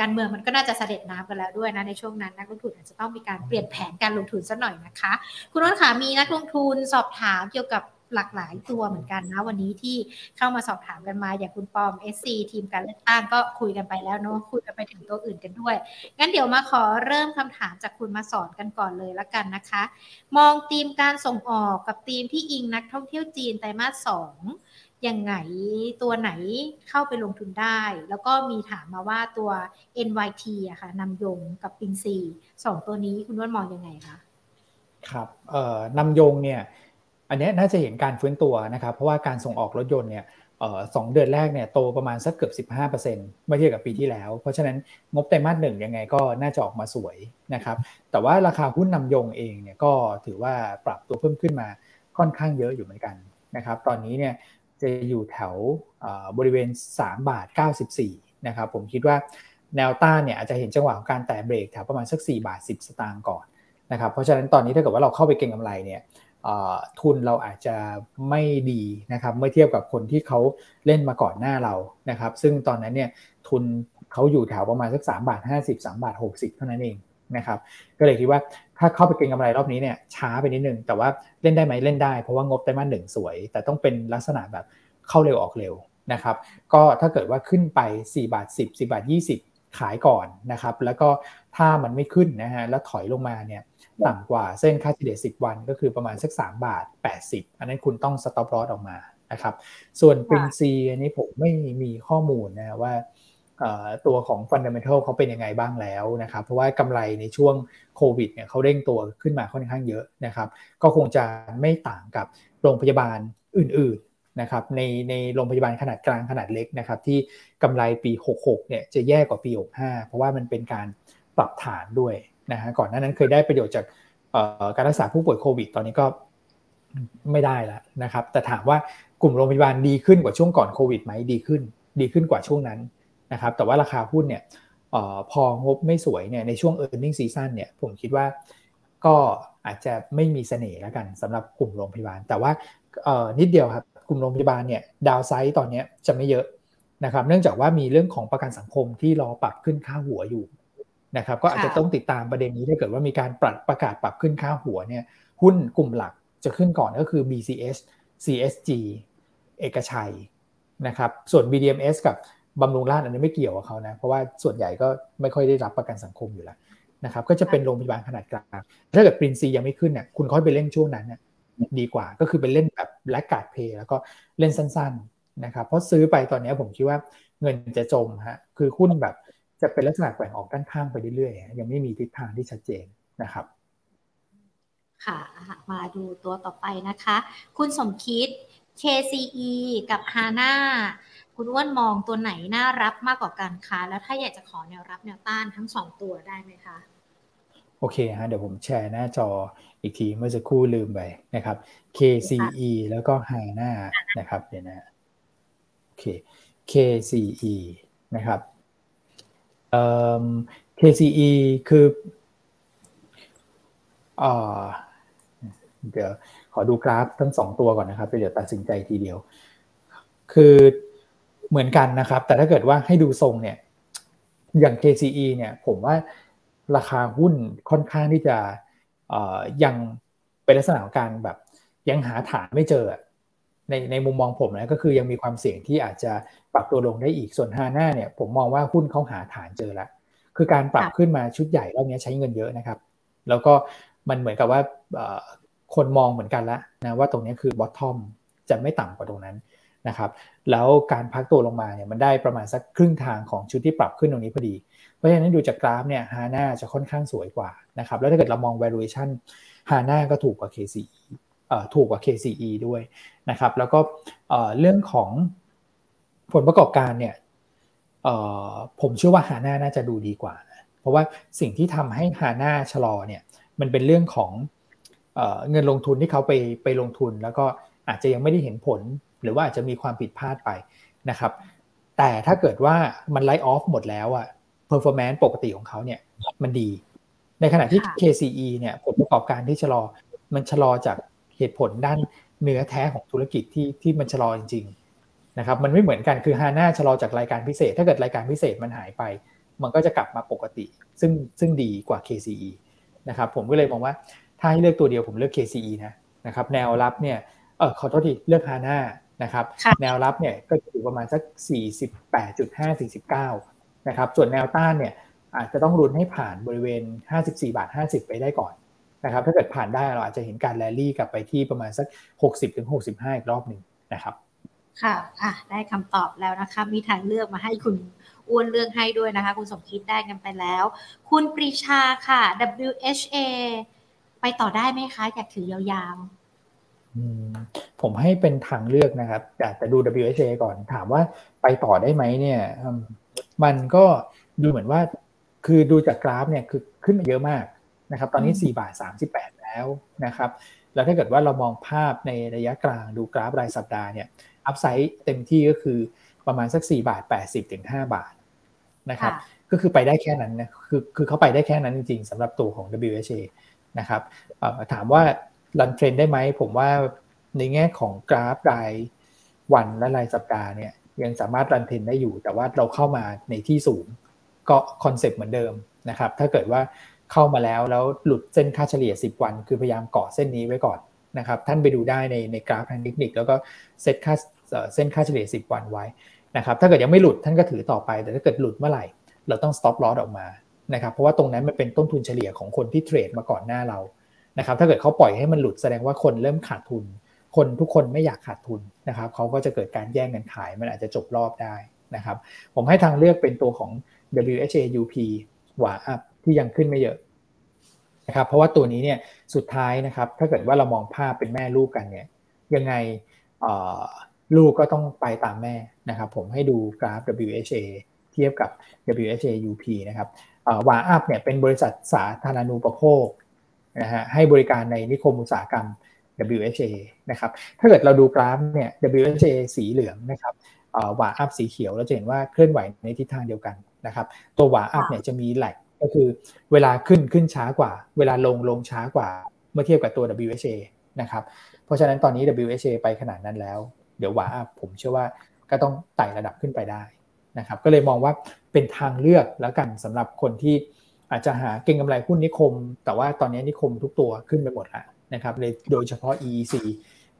การเมืองมันก็น่าจะเสด็จน้ำกันแล้วด้วยนะในช่วงนั้นนักลงทุนอาจจะต้องมีการเปลี่ยนแผนการลงทุนสักหน่อยนะคะ คุณน้นขามีนักลงทุนสอบถามเกี่ยวกับหลากหลายตัวเหมือนกันนะวันนี้ที่เข้ามาสอบถามกันมาอย่างคุณปอม SC ทีมการเลือกตั้งก็คุยกันไปแล้วเนาะคุยกันไปถึงตัวอื่นกันด้วย งั้นเดี๋ยวมาขอเริ่มคำถามจากคุณมาสอนกันก่อนเลยละกันนะคะ มองทีมการส่งออกกับทีมที่อิงนักท่องเที่ยวจีนไตรมาสสอง ยังไงตัวไหนเข้าไปลงทุนได้ แล้วก็มีถามมาว่าตัว NYT อะค่ะนำยงกับปิงซีสองตัวนี้คุณนว่ามองยังไงคะครับเอ่อนำยงเนี่ยอันนี้น่าจะเห็นการฟื้นตัวนะครับเพราะว่าการส่งออกรถยนต์เนี่ยสองเดือนแรกเนี่ยโตประมาณสักเกือบ 15%เมื่อเทียบกับปีที่แล้ว เพราะฉะนั้นงบไตรมาสหนึ่งยังไงก็น่าจะออกมาสวยนะครับแต่ว่าราคาหุ้นนำยงเองเนี่ยก็ถือว่าปรับตัวเพิ่มขึ้นมาค่อนข้างเยอะอยู่เหมือนกันนะครับตอนนี้เนี่ย จะอยู่แถวบริเวณ 3 บาท 94 นะครับ ผมคิดว่าแนวต้านเนี่ยอาจจะเห็นจังหวะของการแตะเบรกแถวประมาณสัก 4 บาท 10 สตางค์ก่อนนะครับ เพราะฉะนั้นตอนนี้ถ้าเกิดว่าเราเข้าไปเก็งกำไรเนี่ยทุนเราอาจจะไม่ดีนะครับเมื่อเทียบกับคนที่เขาเล่นมาก่อนหน้าเรานะครับ ซึ่งตอนนั้นเนี่ยทุนเขาอยู่แถวประมาณสัก3บาท50 3บาท60 เท่านั้นเองนะครับ ก็เลยคิดว่า ถ้าเข้าไปเก็งกำไรรอบนี้เนี่ยช้าไปนิดนึง แต่ว่าเล่นได้ไหมเล่นได้ เพราะว่างบไตรมาสหนึ่งสวย แต่ต้องเป็นลักษณะแบบเข้าเร็วออกเร็วนะครับก็ถ้าเกิดว่าขึ้นไป 4 บาท 10 4บาท 20 ขายก่อนนะครับแล้วก็ถ้ามันไม่ขึ้นนะฮะแล้วถอยลงมาเนี่ยต่ำกว่าเส้นค่าเฉลี่ย10 วันก็คือประมาณสัก 3 บาท 80 อันนั้นคุณต้องสต็อปลอสออกมานะครับส่วนปรินซีอันนี้ผมไม่มีข้อมูลนะว่า ตัวของฟันเดเมนทัลเขาเป็นยังไงบ้างแล้วนะครับ เพราะว่ากำไรในช่วงโควิดเนี่ยเขาเร่งตัวขึ้นมาค่อนข้างเยอะนะครับ ก็คงจะไม่ต่างกับโรงพยาบาลอื่นๆนะครับในในโรงพยาบาลขนาดกลางขนาดเล็กนะครับ ที่กำไรปี 66เนี่ยจะแย่กว่าปี 65 เพราะว่ามันเป็นการปรับฐานด้วยนะฮะก่อนหน้านั้นเคยได้ประโยชน์จากการรักษาผู้ป่วยโควิด ตอนนี้ก็ไม่ได้แล้วนะครับ แต่ถามว่ากลุ่มโรงพยาบาลดีขึ้นกว่าช่วงก่อนโควิดไหมดีขึ้น ดีขึ้นกว่าช่วงนั้น นะครับแต่ว่าราคาหุ้นเนี่ยออพองบไม่สวยเนี่ยในช่วง e a r n i n g ็ season เนี่ยผมคิดว่าก็อาจจะไม่มีเสน่ห์แล้วกันสำหรับกลุ่มโรงพยาบาล แต่ว่านิดเดียวครับกลุ่มโรงพยาบาลเนี่ยดาวไซต์ตอนนี้จะไม่เยอะนะครับเนื่องจากว่ามีเรื่องของประกันสังคมที่รอปรับขึ้นค่าหัวอยู่นะครับก็อาจจะต้องติดตามประเด็นนี้ถ้าเกิดว่ามีการปรับประกาศปรับขึ้นค่าหัวเนี่ยหุ้นกลุ่มหลักจะขึ้นก่อนก็คือ BCS CSG เอกชัยนะครับส่วน BDMs กับ บำรุงราชอันนี้ไม่เกี่ยวกับเขานะ เพราะว่าส่วนใหญ่ก็ไม่ค่อยได้รับประกันสังคมอยู่แล้วนะครับ ก็จะเป็นโรงพยาบาลขนาดกลาง ถ้าเกิดปรินซียังไม่ขึ้นเนี่ยคุณค่อยไปเล่นช่วงนั้นเนี่ยดีกว่า ก็คือไปเล่นแบบแลกการ์ดเพย์แล้วก็เล่นสั้น ๆนะครับ เพราะซื้อไปตอนนี้ผมคิดว่าเงินจะจมฮะ คือหุ้นแบบจะเป็นลักษณะแกว่งออกด้านข้างไปเรื่อยๆ ยังไม่มีทิศทางที่ชัดเจนนะครับ ค่ะ มาดูตัวต่อไปนะคะ คุณสมคิด KCE กับ HANA คุณอ้วนมองตัวไหนน่ารับมากกว่ากันคะแล้วถ้าอยากจะขอแนวรับแนวต้านทั้งสองตัวได้ไหมคะ โอเคฮะเดี๋ยวผมแชร์หน้าจออีกทีเมื่อสักครู่ลืมไปนะครับ KCE แล้วก็ HANA นะครับเดี๋ยวนะโอเค KCE นะครับ KCE คืออเดี๋ยวขอดูกราฟทั้งสองตัวก่อนนะครับเดี๋ยวตัดสินใจทีเดียว คือ เหมือนกันนะครับ แต่ถ้าเกิดว่าให้ดูทรงเนี่ยอย่าง KCE เนี่ยผมว่าราคาหุ้นค่อนข้างที่จะยังเป็นลักษณะของการแบบยังหาฐานไม่เจอในในมุมมองผมนะก็คือยังมีความเสี่ยงที่อาจจะปรับตัวลงได้อีกส่วนฮาน่าเนี่ยผมมองว่าหุ้นเขาหาฐานเจอแล้วคือการปรับขึ้นมาชุดใหญ่รอบนี้ใช้เงินเยอะนะครับ แล้วก็มันเหมือนกับว่าคนมองเหมือนกันแล้วนะว่าตรงนี้คือบอททอมจะไม่ต่ำกว่าตรงนั้น นะครับแล้วการพักตัวลงมาเนี่ยมันได้ประมาณสักครึ่งทางของชุดที่ปรับขึ้นตรงนี้พอดี เพราะฉะนั้นดูจากกราฟเนี่ยฮาน่าจะค่อนข้างสวยกว่านะครับแล้วถ้าเกิดเรามอง valuation ฮาน่าก็ถูกกว่า KCE ถูกกว่า KCE ด้วยนะครับแล้วก็เรื่องของผลประกอบการเนี่ยผมเชื่อว่าฮาน่าน่าจะดูดีกว่าเพราะว่าสิ่งที่ทำให้ฮาน่าชะลอเนี่ยมันเป็นเรื่องของเงินลงทุนที่เขาไปไปลงทุน แล้วก็อาจจะยังไม่ได้เห็นผล หรือว่าอาจจะมีความผิดพลาดไปนะครับ แต่ถ้าเกิดว่ามันไลท์ออฟหมดแล้วอะ performance ปกติของเขาเนี่ยมันดี ในขณะที่ KCE เนี่ยผลประกอบการที่ชะลอ มันชะลอจากเหตุผลด้านเนื้อแท้ของธุรกิจที่ที่มันชะลอจริงๆนะครับ มันไม่เหมือนกันคือฮาน่าชะลอจากรายการพิเศษ ถ้าเกิดรายการพิเศษมันหายไป มันก็จะกลับมาปกติ ซึ่งซึ่งดีกว่า KCE นะครับ ผมก็เลยมองว่าถ้าให้เลือกตัวเดียวผมเลือก KCE นะนะครับ แนวรับเนี่ย เออขอโทษทีเลือกฮาน่า นะครับแนวรับเนี่ยก็อยู่ประมาณสัก 48.5 49นะครับส่วนแนวต้านเนี่ยอาจจะต้องรุนให้ผ่านบริเวณ 54 บาท 50 ไปได้ก่อนนะครับถ้าเกิดผ่านได้เราอาจจะเห็นการแรลลี่กลับไปที่ประมาณสัก 60-65 อีกรอบหนึ่งนะครับค่ะอะ ได้คำตอบแล้วนะคะ มีทางเลือกมาให้คุณอ้วนเลือกให้ด้วยนะคะ คุณสมคิดได้กันไปแล้ว คุณปรีชาค่ะ WHA ไปต่อได้ไหมคะ อยากถือยาวๆ ผมให้เป็นทางเลือกนะครับแต่ดู WHA ก่อนถามว่าไปต่อได้ไหมเนี่ย มันก็ดูเหมือนว่า คือดูจากกราฟเนี่ยคือขึ้นมาเยอะมากนะครับ ตอนนี้ 4 บาท 38 แล้วนะครับ แล้วถ้าเกิดว่าเรามองภาพในระยะกลางดูกราฟรายสัปดาห์เนี่ยอัพไซด์เต็มที่ก็คือประมาณสัก 4 บาท 80ถึง5บาทนะครับ ก็คือไปได้แค่นั้นนะคือคือเขาไปได้แค่นั้นจริงๆสำหรับตัวของ WHA นะครับถามว่า รันเทรนได้ไหม ผมว่าในแง่ของกราฟรายวันและรายสัปดาห์เนี่ยยังสามารถ run trend ได้อยู่ แต่ว่าเราเข้ามาในที่สูงก็ concept เหมือนเดิมนะครับ ถ้าเกิดว่าเข้ามาแล้วแล้วหลุดเส้นค่าเฉลี่ย 10 วัน คือพยายามเกาะเส้นนี้ไว้ก่อนนะครับ ท่านไปดูได้ในในกราฟทางเทคนิคแล้วก็เซตค่าเส้นค่าเฉลี่ย 10 วันไว้นะครับถ้าเกิดยังไม่หลุดท่านก็ถือต่อไป แต่ถ้าเกิดหลุดเมื่อไหร่ เราต้อง stop loss ออกมานะครับเพราะว่าตรงนั้นมันเป็นต้นทุนเฉลี่ยของคนที่ trade มาก่อนหน้าเรา นะครับถ้าเกิดเขาปล่อยให้มันหลุดแสดงว่าคนเริ่มขาดทุน คนทุกคนไม่อยากขาดทุนนะครับเขาก็จะเกิดการแย่งกันขาย มันอาจจะจบรอบได้นะครับผมให้ทางเลือกเป็นตัวของ WHA UP หวาอัพที่ยังขึ้นไม่เยอะนะครับเพราะว่าตัวนี้เนี่ยสุดท้ายนะครับถ้าเกิดว่าเรามองภาพเป็นแม่ลูกกันเนี่ยยังไงลูกก็ต้องไปตามแม่นะครับผมให้ดูกราฟ WHA เทียบกับ WHA UP นะครับWHAUP เนี่ยเป็นบริษัทสาธารณูปโภค นะฮะให้บริการในนิคมอุตสาหกรรม WHA นะครับ ถ้าเกิดเราดูกราฟเนี่ย WHA สีเหลืองนะครับ WHAUP สีเขียวเราจะเห็นว่าเคลื่อนไหวในทิศทางเดียวกันนะครับ ตัว WHAUP เนี่ยจะมี lag ก็คือเวลาขึ้นขึ้นช้ากว่า เวลาลงลงช้ากว่า เมื่อเทียบกับตัว WHA นะครับ เพราะฉะนั้นตอนนี้ WHA ไปขนาดนั้นแล้ว เดี๋ยว WHAUP ผมเชื่อว่าก็ต้องไต่ระดับขึ้นไปได้นะครับ ก็เลยมองว่าเป็นทางเลือกแล้วกันสำหรับคนที่ อาจจะหาเก็งกำไรหุ้นนิคม แต่ว่าตอนนี้นิคมทุกตัวขึ้นไปหมดแล้วนะครับโดยเฉพาะ EEC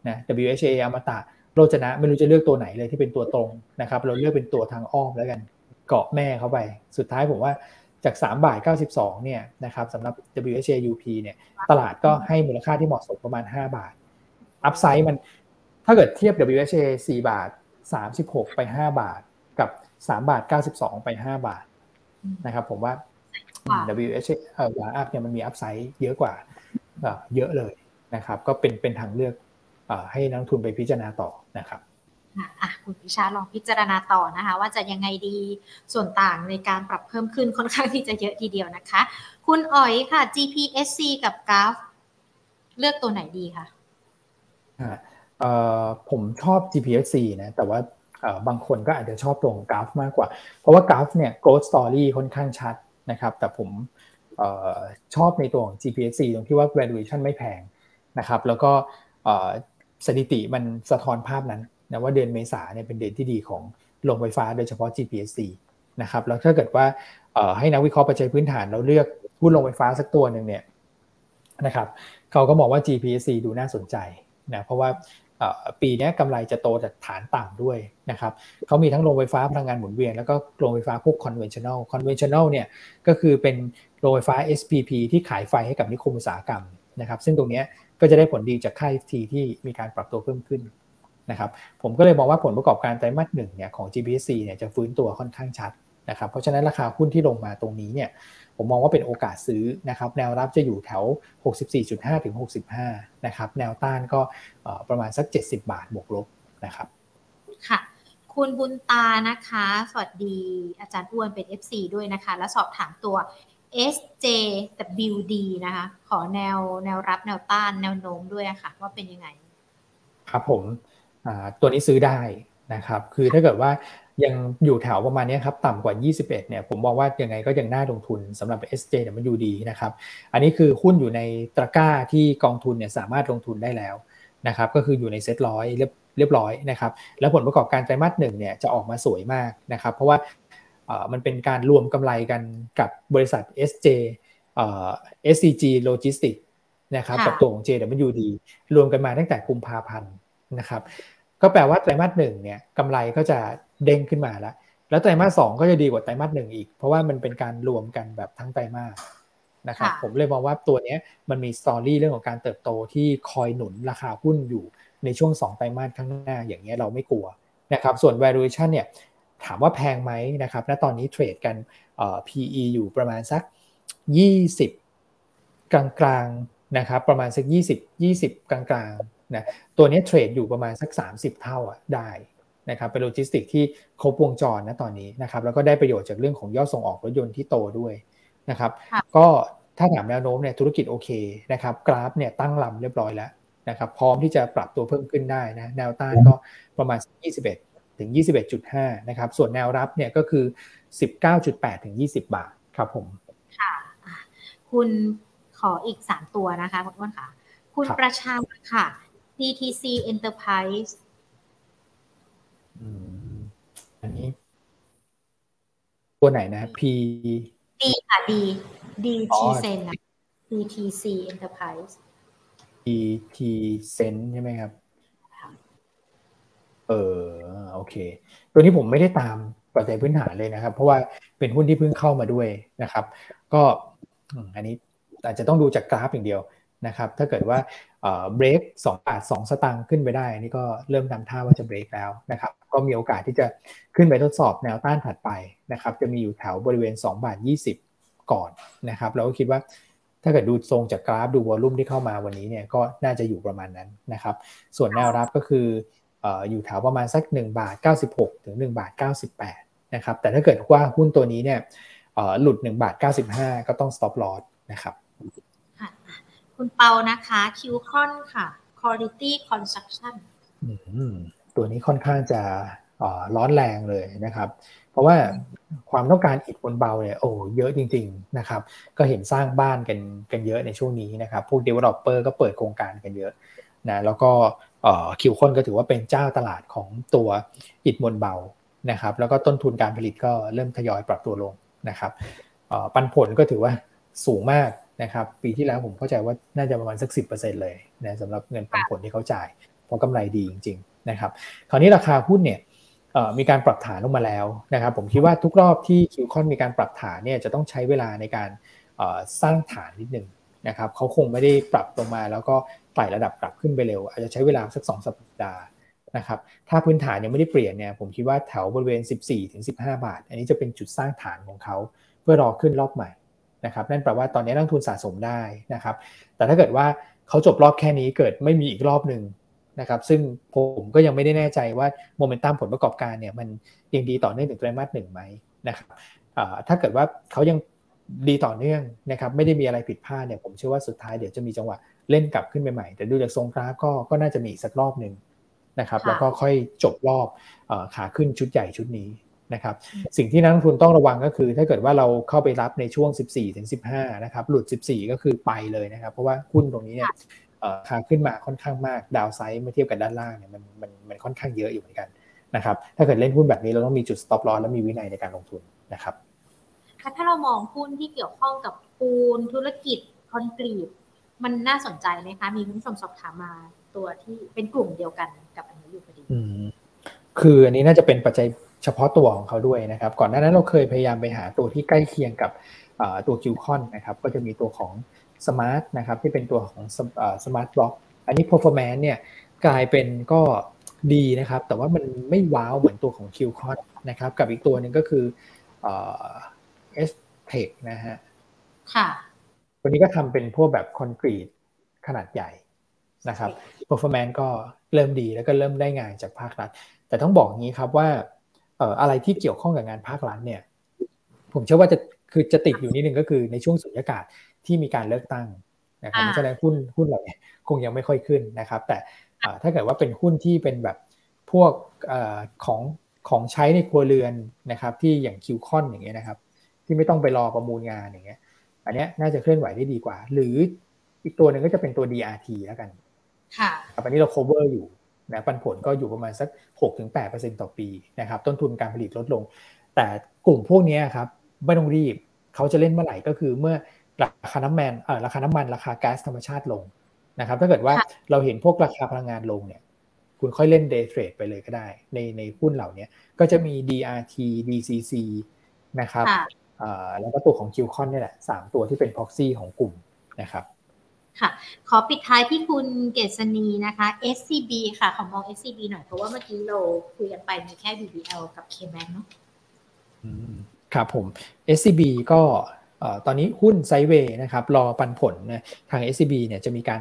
นะ WHA อมตะโรจนะไม่รู้จะเลือกตัวไหนเลยที่เป็นตัวตรงนะครับ เราเลือกเป็นตัวทางอ้อมแล้วกันเกาะแม่เข้าไป สุดท้ายผมว่าจาก3บาท92เนี่ยนะครับสำหรับ WHA UP เนี่ยตลาดก็ให้มูลค่าที่เหมาะสมประมาณ 5 บาท อัพไซด์มันถ้าเกิดเทียบ WHA 4 บาท 36 ไป 5 บาทกับ 3 บาท 92 ไป 5 บาทนะครับผมว่า WHA เอ่อวาอัพเนี่ยมันมีอัพไซด์เยอะกว่าเยอะเลยนะครับ ก็เป็นเป็นทางเลือกให้นักทุนไปพิจารณาต่อนะครับอะคุณพิชาลองพิจารณาต่อนะคะ ว่าจะยังไงดีส่วนต่างในการปรับเพิ่มขึ้นค่อนข้างที่จะเยอะทีเดียวนะคะ คุณอ๋อยค่ะ GPSC กับกราฟเลือกตัวไหนดีคะผมชอบ GPSC นะ แต่ว่าบางคนก็อาจจะชอบตรงกราฟมากกว่า เพราะว่ากราฟเนี่ย growth story ค่อนข้างชัด นะครับ แต่ผมชอบในตัวของ GPC ตรงที่ว่า valuation ไม่แพงนะครับ แล้วก็สถิติมันสะท้อนภาพนั้นนะว่าเดือนเมษาเนี่ยเป็นเดือนที่ดีของโรงไฟฟ้าโดยเฉพาะ GPC นะครับ แล้วถ้าเกิดว่าให้นักวิเคราะห์ปัจจัยพื้นฐานเราเลือกหุ้นโรงไฟฟ้าสักตัวหนึ่งเนี่ยนะครับเขาก็มองว่า GPC ดูน่าสนใจนะเพราะว่า ปีนี้กำไรจะโตจากฐานต่ำด้วยนะครับเขามีทั้งโรงไฟฟ้าพลังงานหมุนเวียน แล้วก็โรงไฟฟ้าพวก conventional conventional เนี่ยก็คือเป็นโรงไฟฟ้า SPP ที่ขายไฟให้กับนิคมอุตสาหกรรมนะครับซึ่งตรงนี้ก็จะได้ผลดีจากค่า FT ที่มีการปรับตัวเพิ่มขึ้นนะครับผมก็เลยมองว่าผลประกอบการไตรมาสหนึ่งเนี่ยของ GPC เนี่ยจะฟื้นตัวค่อนข้างชัดนะครับเพราะฉะนั้นราคาหุ้นที่ลงมาตรงนี้เนี่ย ผมมองว่าเป็นโอกาสซื้อนะครับ แนวรับจะอยู่แถว 64.5 ถึง 65 นะครับ แนวต้านก็ประมาณสัก 70 บาทบวกลบนะครับ ค่ะ คุณบุญตานะคะ สวัสดีอาจารย์อ้วนเป็น FC ด้วยนะคะ แล้วสอบถามตัว SJWD นะคะ ขอแนวแนวรับแนวต้านแนวโน้มด้วยค่ะ ว่าเป็นยังไง ครับผมตัวนี้ซื้อได้ นะครับคือถ้าเกิดว่ายังอยู่แถวประมาณนี้ครับต่ำกว่า 21เนี่ยผมมองว่ายังไงก็ยังน่าลงทุนสำหรับ SJ เนี่ยมันอยู่ดีนะครับอันนี้คือหุ้นอยู่ในตะกร้าที่กองทุนเนี่ยสามารถลงทุนได้แล้วนะครับก็คืออยู่ในเซ็ตร้อยเรียบเรียบร้อยนะครับแล้วผลประกอบการไตรมาสหนึ่งเนี่ยจะออกมาสวยมากนะครับเพราะว่ามันเป็นการรวมกำไรกันกับบริษัท SJ SCG Logistics นะครับกับตัวของ JWD รวมกันมาตั้งแต่กุมภาพันธ์นะครับ ก็แปลว่าไตรมาสหนึ่งเนี่ยกำไรก็จะเด้งขึ้นมาแล้ว แล้วไตรมาสสองก็จะดีกว่าไตรมาสหนึ่งอีก เพราะว่ามันเป็นการรวมกันแบบทั้งไตรมาสนะครับผมเลยมองว่าตัวนี้มันมีสตอรี่เรื่องของการเติบโตที่คอยหนุนราคาหุ้นอยู่ในช่วง 2 ไตรมาสข้างหน้าอย่างเงี้ยเราไม่กลัวนะครับส่วน valuation เนี่ยถามว่าแพงไหมนะครับณตอนนี้เทรดกัน PE อยู่ประมาณสัก 20 กลางๆนะครับประมาณสัก 20 20 กลาง นะตัวนี้เทรดอยู่ประมาณสัก 30 เท่าอะได้นะครับเป็นโลจิสติกที่ครบวงจรนะตอนนี้นะครับแล้วก็ได้ประโยชน์จากเรื่องของยอดส่งออกรถยนต์ที่โตด้วยนะครับก็ถ้าถามแนวโน้มเนี่ยธุรกิจโอเคนะครับกราฟเนี่ยตั้งลำเรียบร้อยแล้วนะครับพร้อมที่จะปรับตัวเพิ่มขึ้นได้นะแนวต้านก็ประมาณ 21 ถึง 21.5 นะครับส่วนแนวรับเนี่ยก็คือ 19.8 ถึง 20 บาทครับผมค่ะคุณขออีก 3 ตัวนะคะคุณอ้นค่ะ คุณประชาค่ะ DTC Enterprise อันนี้ ตัวไหนนะ P D ค่ะ D DT Sen DTC Enterprise DT Sen ใช่ไหมครับ เออโอเค ตัวนี้ผมไม่ได้ตามปัจจัยพื้นฐานเลยนะครับ เพราะว่าเป็นหุ้นที่เพิ่งเข้ามาด้วยนะครับ ก็อันนี้อาจจะต้องดูจากกราฟอย่างเดียว นะครับถ้าเกิดว่าเบรกสองบาทสองสตางค์ขึ้นไปได้นี่ก็เริ่มทำท่าว่าจะเบรกแล้วนะครับก็มีโอกาสที่จะขึ้นไปทดสอบแนวต้านถัดไปนะครับจะมีอยู่แถวบริเวณ2บาท20 ก่อนนะครับเราก็คิดว่าถ้าเกิดดูทรงจากกราฟดูวอลุ่มที่เข้ามาวันนี้เนี่ยก็น่าจะอยู่ประมาณนั้นนะครับส่วนแนวรับก็คืออยู่แถวประมาณสัก1บาท96 ถึง1บาท98นะครับแต่ถ้าเกิดว่าหุ้นตัวนี้เนี่ยหลุด1บาท95 ก็ต้อง stop loss นะครับ คุณเปานะคะคิวคอนค่ะ quality construction ตัวนี้ค่อนข้างจะร้อนแรงเลยนะครับ เพราะว่าความต้องการอิฐบนเบาเนี่ยโอ้เยอะจริง ๆนะครับ ก็เห็นสร้างบ้านกันกันเยอะในช่วงนี้นะครับ พวก developer ก็เปิดโครงการกันเยอะนะแล้วก็คิวคอนก็ถือว่าเป็นเจ้าตลาดของตัวอิฐบนเบานะครับ แล้วก็ต้นทุนการผลิตก็เริ่มทยอยปรับตัวลงนะครับปันผลก็ถือว่าสูงมาก นะครับปีที่แล้วผมเข้าใจว่าน่าจะประมาณสัก 10%เลยนะสำหรับเงินปันผลที่เขาจ่ายเพราะกำไรดีจริง ๆ นะครับ คราวนี้ราคาหุ้นเนี่ยมีการปรับฐานลงมาแล้วนะครับ ผมคิดว่าทุกรอบที่คิวคอนมีการปรับฐานเนี่ยจะต้องใช้เวลาในการสร้างฐานนิดนึงนะครับเขาคงไม่ได้ปรับลงมาแล้วก็ไต่ระดับกลับขึ้นไปเร็ว อาจจะใช้เวลาสัก 2 สัปดาห์นะครับถ้าพื้นฐานยังไม่ได้เปลี่ยนเนี่ยผมคิดว่าแถวบริเวณ 14-15 บาท อันนี้จะเป็นจุดสร้างฐานของเขาเพื่อรอขึ้นรอบใหม่ นะครับนั่นแปลว่าตอนนี้นักทุนสะสมได้นะครับแต่ถ้าเกิดว่าเขาจบรอบแค่นี้เกิดไม่มีอีกรอบหนึ่งนะครับซึ่งผมก็ยังไม่ได้แน่ใจว่าโมเมนตัมผลประกอบการเนี่ยมันยังดีต่อเนื่องถึงไตรมาสหนึ่งไหมนะครับถ้าเกิดว่าเขายังดีต่อเนื่องนะครับไม่ได้มีอะไรผิดพลาดเนี่ยผมเชื่อว่าสุดท้ายเดี๋ยวจะมีจังหวะเล่นกลับขึ้นไปใหม่แต่ดูจากทรงกราฟก็ก็น่าจะมีอีกสักรอบหนึ่งนะครับแล้วก็ค่อยจบรอบขาขึ้นชุดใหญ่ชุดนี้ นะครับสิ่งที่นักลงทุนต้องระวังก็คือ ถ้าเกิดว่าเราเข้าไปรับในช่วง 14ถึง15 นะครับ หลุด 14 ก็คือไปเลยนะครับ เพราะว่าหุ้นตรงนี้เนี่ยขาขึ้นมาค่อนข้างมากดาวไซด์เมื่อเทียบกับด้านล่างเนี่ยมันมันมันค่อนข้างเยอะอยู่เหมือนกันนะครับถ้าเกิดเล่นหุ้นแบบนี้เราต้องมีจุด stop loss และมีวินัยในการลงทุนนะครับถ้าเรามองหุ้นที่เกี่ยวข้องกับปูนธุรกิจคอนกรีตมันน่าสนใจไหมคะมีคุณผู้ชมสอบถามมาตัวที่เป็นกลุ่มเดียวกันกับอันนี้อยู่พอดีคืออันนี้น่าจะเป็นปัจจัย เฉพาะตัวของเขาด้วยนะครับ ก่อนหน้านั้นเราเคยพยายามไปหาตัวที่ใกล้เคียงกับตัว Q-CON นะครับก็จะมีตัวของ SMART นะครับที่เป็นตัวของ Smart Block อันนี้ performance เนี่ยกลายเป็นก็ดีนะครับ แต่ว่ามันไม่ wow เหมือนตัวของ Q-CON นะครับ กับอีกตัวหนึ่งก็คือ STECH นะฮะ ค่ะ ตัวนี้ก็ทำเป็นพวกแบบคอนกรีตขนาดใหญ่นะครับ performance ก็เริ่มดีแล้วก็เริ่มได้งานจากภาครัฐ แต่ต้องบอกงี้ครับว่า อะไรที่เกี่ยวข้องกับงานภาครัฐเนี่ย ผมเชื่อว่าจะคือจะติดอยู่นิดนึงก็คือในช่วงสุญญากาศที่มีการเลือกตั้งนะครับฉะนั้นหุ้นหุ้นเหล่านี้คงยังไม่ค่อยขึ้นนะครับ แต่ถ้าเกิดว่าเป็นหุ้นที่เป็นแบบพวกของของใช้ในครัวเรือนนะครับ ที่อย่างคิวคอนอย่างเงี้ยนะครับ ที่ไม่ต้องไปรอประมูลงานอย่างเงี้ย อันนี้น่าจะเคลื่อนไหวได้ดีกว่า หรืออีกตัวหนึ่งก็จะเป็นตัว DRT แล้วกันค่ะอันนี้เรา cover อยู่ นะปันผลก็อยู่ประมาณสัก 6-8%ต่อปีนะครับต้นทุนการผลิตลดลง แต่กลุ่มพวกนี้ครับไม่ต้องรีบเขาจะเล่นเมื่อไหร่ก็คือเมื่อราคาน้ำมันเอ่อราคาน้ำมันราคาแก๊สธรรมชาติลงนะครับถ้าเกิดว่าเราเห็นพวกราคาพลังงานลงเนี่ยคุณค่อยเล่นเดย์เทรดไปเลยก็ได้ ในในหุ้นเหล่านี้ก็จะมี DRT DCC นะครับแล้วก็ตัวของ q c o n นี่แหละสามตัวที่เป็น proxy ของกลุ่มนะครับ ค่ะ ขอปิดท้ายที่คุณเกษณีนะคะ SCB ค่ะ ขอมอง SCB หน่อยเพราะว่าเมื่อกี้เราคุยกันไปมีแค่ BBL กับ KBank เนาะครับผม SCB ก็ตอนนี้หุ้นไซเวย์นะครับรอปันผลนะทาง SCB เนี่ยจะมีการ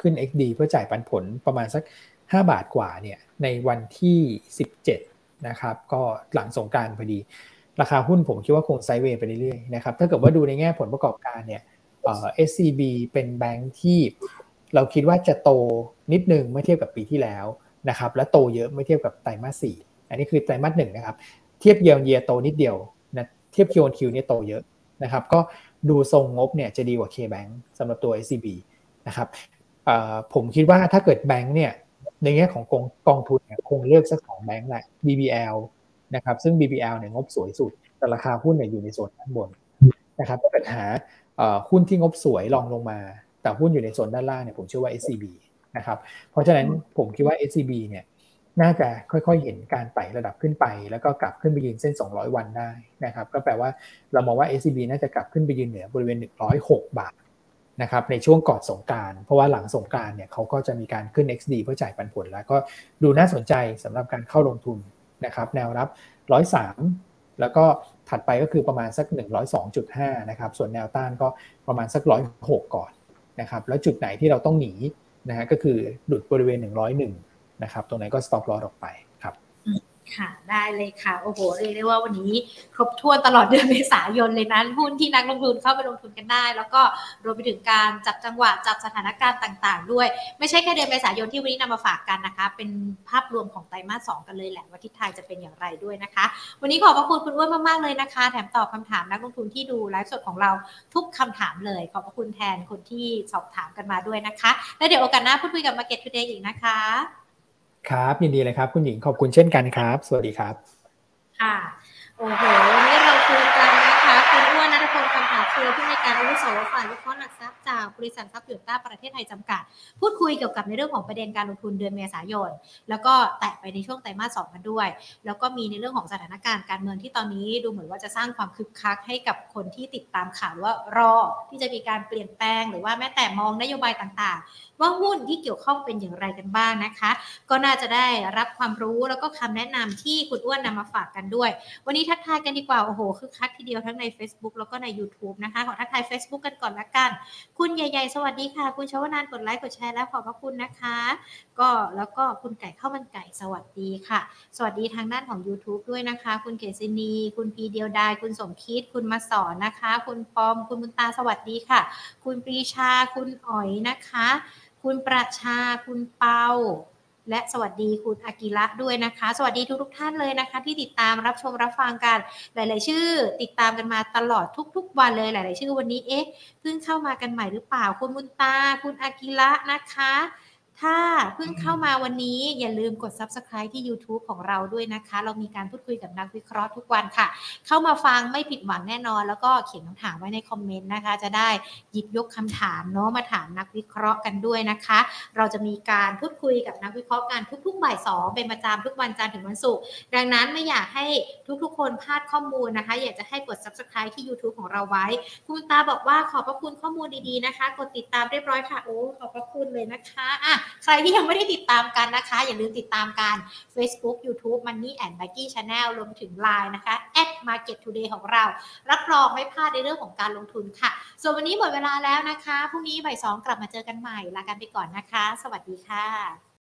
ขึ้น XD เพื่อจ่ายปันผลประมาณสัก 5 บาทกว่าเนี่ยในวันที่ 17 นะครับ ก็หลังสงการพอดี ราคาหุ้นผมคิดว่าคงไซเวย์ไปเรื่อยๆนะครับถ้าเกิดว่าดูในแง่ผลประกอบการเนี่ย เอ่อ SCB เป็นแบงค์ที่เราคิดว่าจะโตนิดนึงเมื่อเทียบกับปีที่แล้วนะครับและโตเยอะเมื่อเทียบกับไตรมาสสี่อันนี้คือไตรมาสหนึ่งนะครับเทียบ year year โตนิดเดียวนะเทียบ Q Q เนี่ยโตเยอะนะครับก็ดูทรงงบเนี่ยจะดีกว่า K-Bank สำหรับตัว SCB นะครับผมคิดว่าถ้าเกิดแบงค์เนี่ยในแง่ของกองกองทุนเนี่ยคงเลือกสักสองแบงค์แหละ BBL นะครับซึ่ง BBL เนี่ยงบสวยสุด แต่ราคาหุ้นเนี่ยอยู่ในโซนด้านบนนะครับถ้าเกิดหา หุ้นที่งบสวยลองลงมา แต่หุ้นอยู่ในโซนด้านล่างเนี่ยผมเชื่อว่า SCB นะครับเพราะฉะนั้นผมคิดว่า SCB เนี่ยน่าจะค่อยๆ เห็นการไต่ระดับขึ้นไป แล้วก็กลับขึ้นไปยืนเส้น 200 วันได้นะครับก็แปลว่าเรามองว่า SCB น่าจะกลับขึ้นไปยืนเหนือบริเวณ 106 บาทนะครับในช่วงก่อนสงการเพราะว่าหลังสงการเนี่ยเขาก็จะมีการขึ้น XD เพื่อจ่ายปันผลแล้วก็ดูน่าสนใจสำหรับการเข้าลงทุนนะครับแนวรับ 103 แล้วก็ถัดไปก็คือประมาณสัก 102.5 นะครับ ส่วนแนวต้านก็ประมาณสัก 106 ก่อนนะครับ แล้วจุดไหนที่เราต้องหนีนะฮะก็คือหลุดบริเวณ 101 นะครับ ตรงไหนก็ stop loss ออกไป ค่ะได้เลยค่ะ โอ้โหเรียกได้ว่าวันนี้ครบถ้วนตลอดเดือนเมษายนเลยนะหุ้นที่นักลงทุนเข้าไปลงทุนกันได้ แล้วก็รวมไปถึงการจับจังหวะจับสถานการณ์ต่าง ๆ ด้วย ไม่ใช่แค่เดือนเมษายนที่วันนี้นำมาฝากกันนะคะ เป็นภาพรวมของไตรมาสสกันเลยแหละว่าทิศทางจะเป็นอย่างไรด้วยนะคะ วันนี้ขอบพระคุณคุณอ้วนมากๆเลยนะคะ แถมตอบคาถามนักลงทุนที่ดูไลฟ์สดของเราทุกคำถามเลย ขอบพระคุณแทนคนที่สอบถามกันมาด้วยนะคะ แล้วเดี๋ยวโอกาสหน้าพูดคุยกับ Market Today อีกนะคะ ครับยินดีเลยครับ คุณหญิงขอบคุณเช่นกันครับ สวัสดีครับ ค่ะ โอ้โหวันนี้เราคุยกัน คำผาคือผู้ในการอาวุโสฝ่ายวิเคราะห์หลักทรัพย์จากบริษัททรัพย์หยดต้าประเทศไทยจำกัด พูดคุยเกี่ยวกับในเรื่องของประเด็นการลงทุนเดือนเมษายน แล้วก็แตะไปในช่วงไตรมาสสองกันด้วย แล้วก็มีในเรื่องของสถานการณ์การเมืองที่ตอนนี้ดูเหมือนว่าจะสร้างความคึกคักให้กับคนที่ติดตามข่าวว่ารอที่จะมีการเปลี่ยนแปลง หรือว่าแม้แต่มองนโยบายต่างๆ ว่าหุ้นที่เกี่ยวข้องเป็นอย่างไรกันบ้างนะคะ ก็น่าจะได้รับความรู้แล้วก็คำแนะนำที่คุณอ้วนนำมาฝากกันด้วย วันนี้ทักทายกันดีกว่าโอ้โหคือคัดทีเดียวทั้งใน Facebook แล้วก็ใน YouTube นะคะขอทักทาย Facebook กันก่อนละกัน คุณใหญ่ๆ สวัสดีค่ะ คุณชวนานกดไลค์กดแชร์แล้วขอบพระคุณนะคะ ก็แล้วก็คุณไก่ข้าวมันไก่สวัสดีค่ะ สวัสดีทางด้านของ YouTube ด้วยนะคะ คุณเกษินี คุณพีเดียวดายคุณสมคิด คุณมาสอนนะคะ คุณปอม คุณบุญตาสวัสดีค่ะ คุณปรีชาคุณอ๋อยนะคะ คุณประชาคุณเปา และสวัสดีคุณอากิระด้วยนะคะ สวัสดีทุกทุกท่านเลยนะคะ ที่ติดตามรับชมรับฟังกันหลาย ๆ ชื่อ ติดตามกันมาตลอดทุก ๆ วันเลยหลาย ๆ ชื่อวันนี้เอ๊ะเพิ่งเข้ามากันใหม่หรือเปล่าคุณมุนตา คุณอากิระนะคะ ถ้าเพิ่งเข้ามาวันนี้อย่าลืมกด subscribe ที่ YouTube ของเราด้วยนะคะ เรามีการพูดคุยกับนักวิเคราะห์ทุกวันค่ะ เข้ามาฟังไม่ผิดหวังแน่นอน แล้วก็เขียนคำถามไว้ในคอมเมนต์นะคะ จะได้หยิบยกคำถามเนาะมาถามนักวิเคราะห์กันด้วยนะคะ เราจะมีการพูดคุยกับนักวิเคราะห์กันทุกๆบ่ายสองเป็นประจำทุกวันจันทร์ถึงวันศุกร์ดังนั้นไม่อยากให้ทุกๆ คนพลาดข้อมูลนะคะ อยากจะให้กด subscribe ที่ YouTube ของเราไว้ คุณตาบอกว่าขอบพระคุณข้อมูลดีๆนะคะ กดติดตามเรียบร้อยค่ะโอ้ขอบพระคุณเลยนะคะอะใครที่ยังไม่ได้ติดตามกันนะคะ อย่าลืมติดตามกัน Facebook YouTube Money and Banking Channel รวมถึง Line นะคะ at Market Today ของเรา รับรองไม่พลาดในเรื่องของการลงทุนค่ะ ส่วนวันนี้หมดเวลาแล้วนะคะพรุ่งนี้บ่ายสองกลับมาเจอกันใหม่ลากันไปก่อนนะคะ สวัสดีค่ะ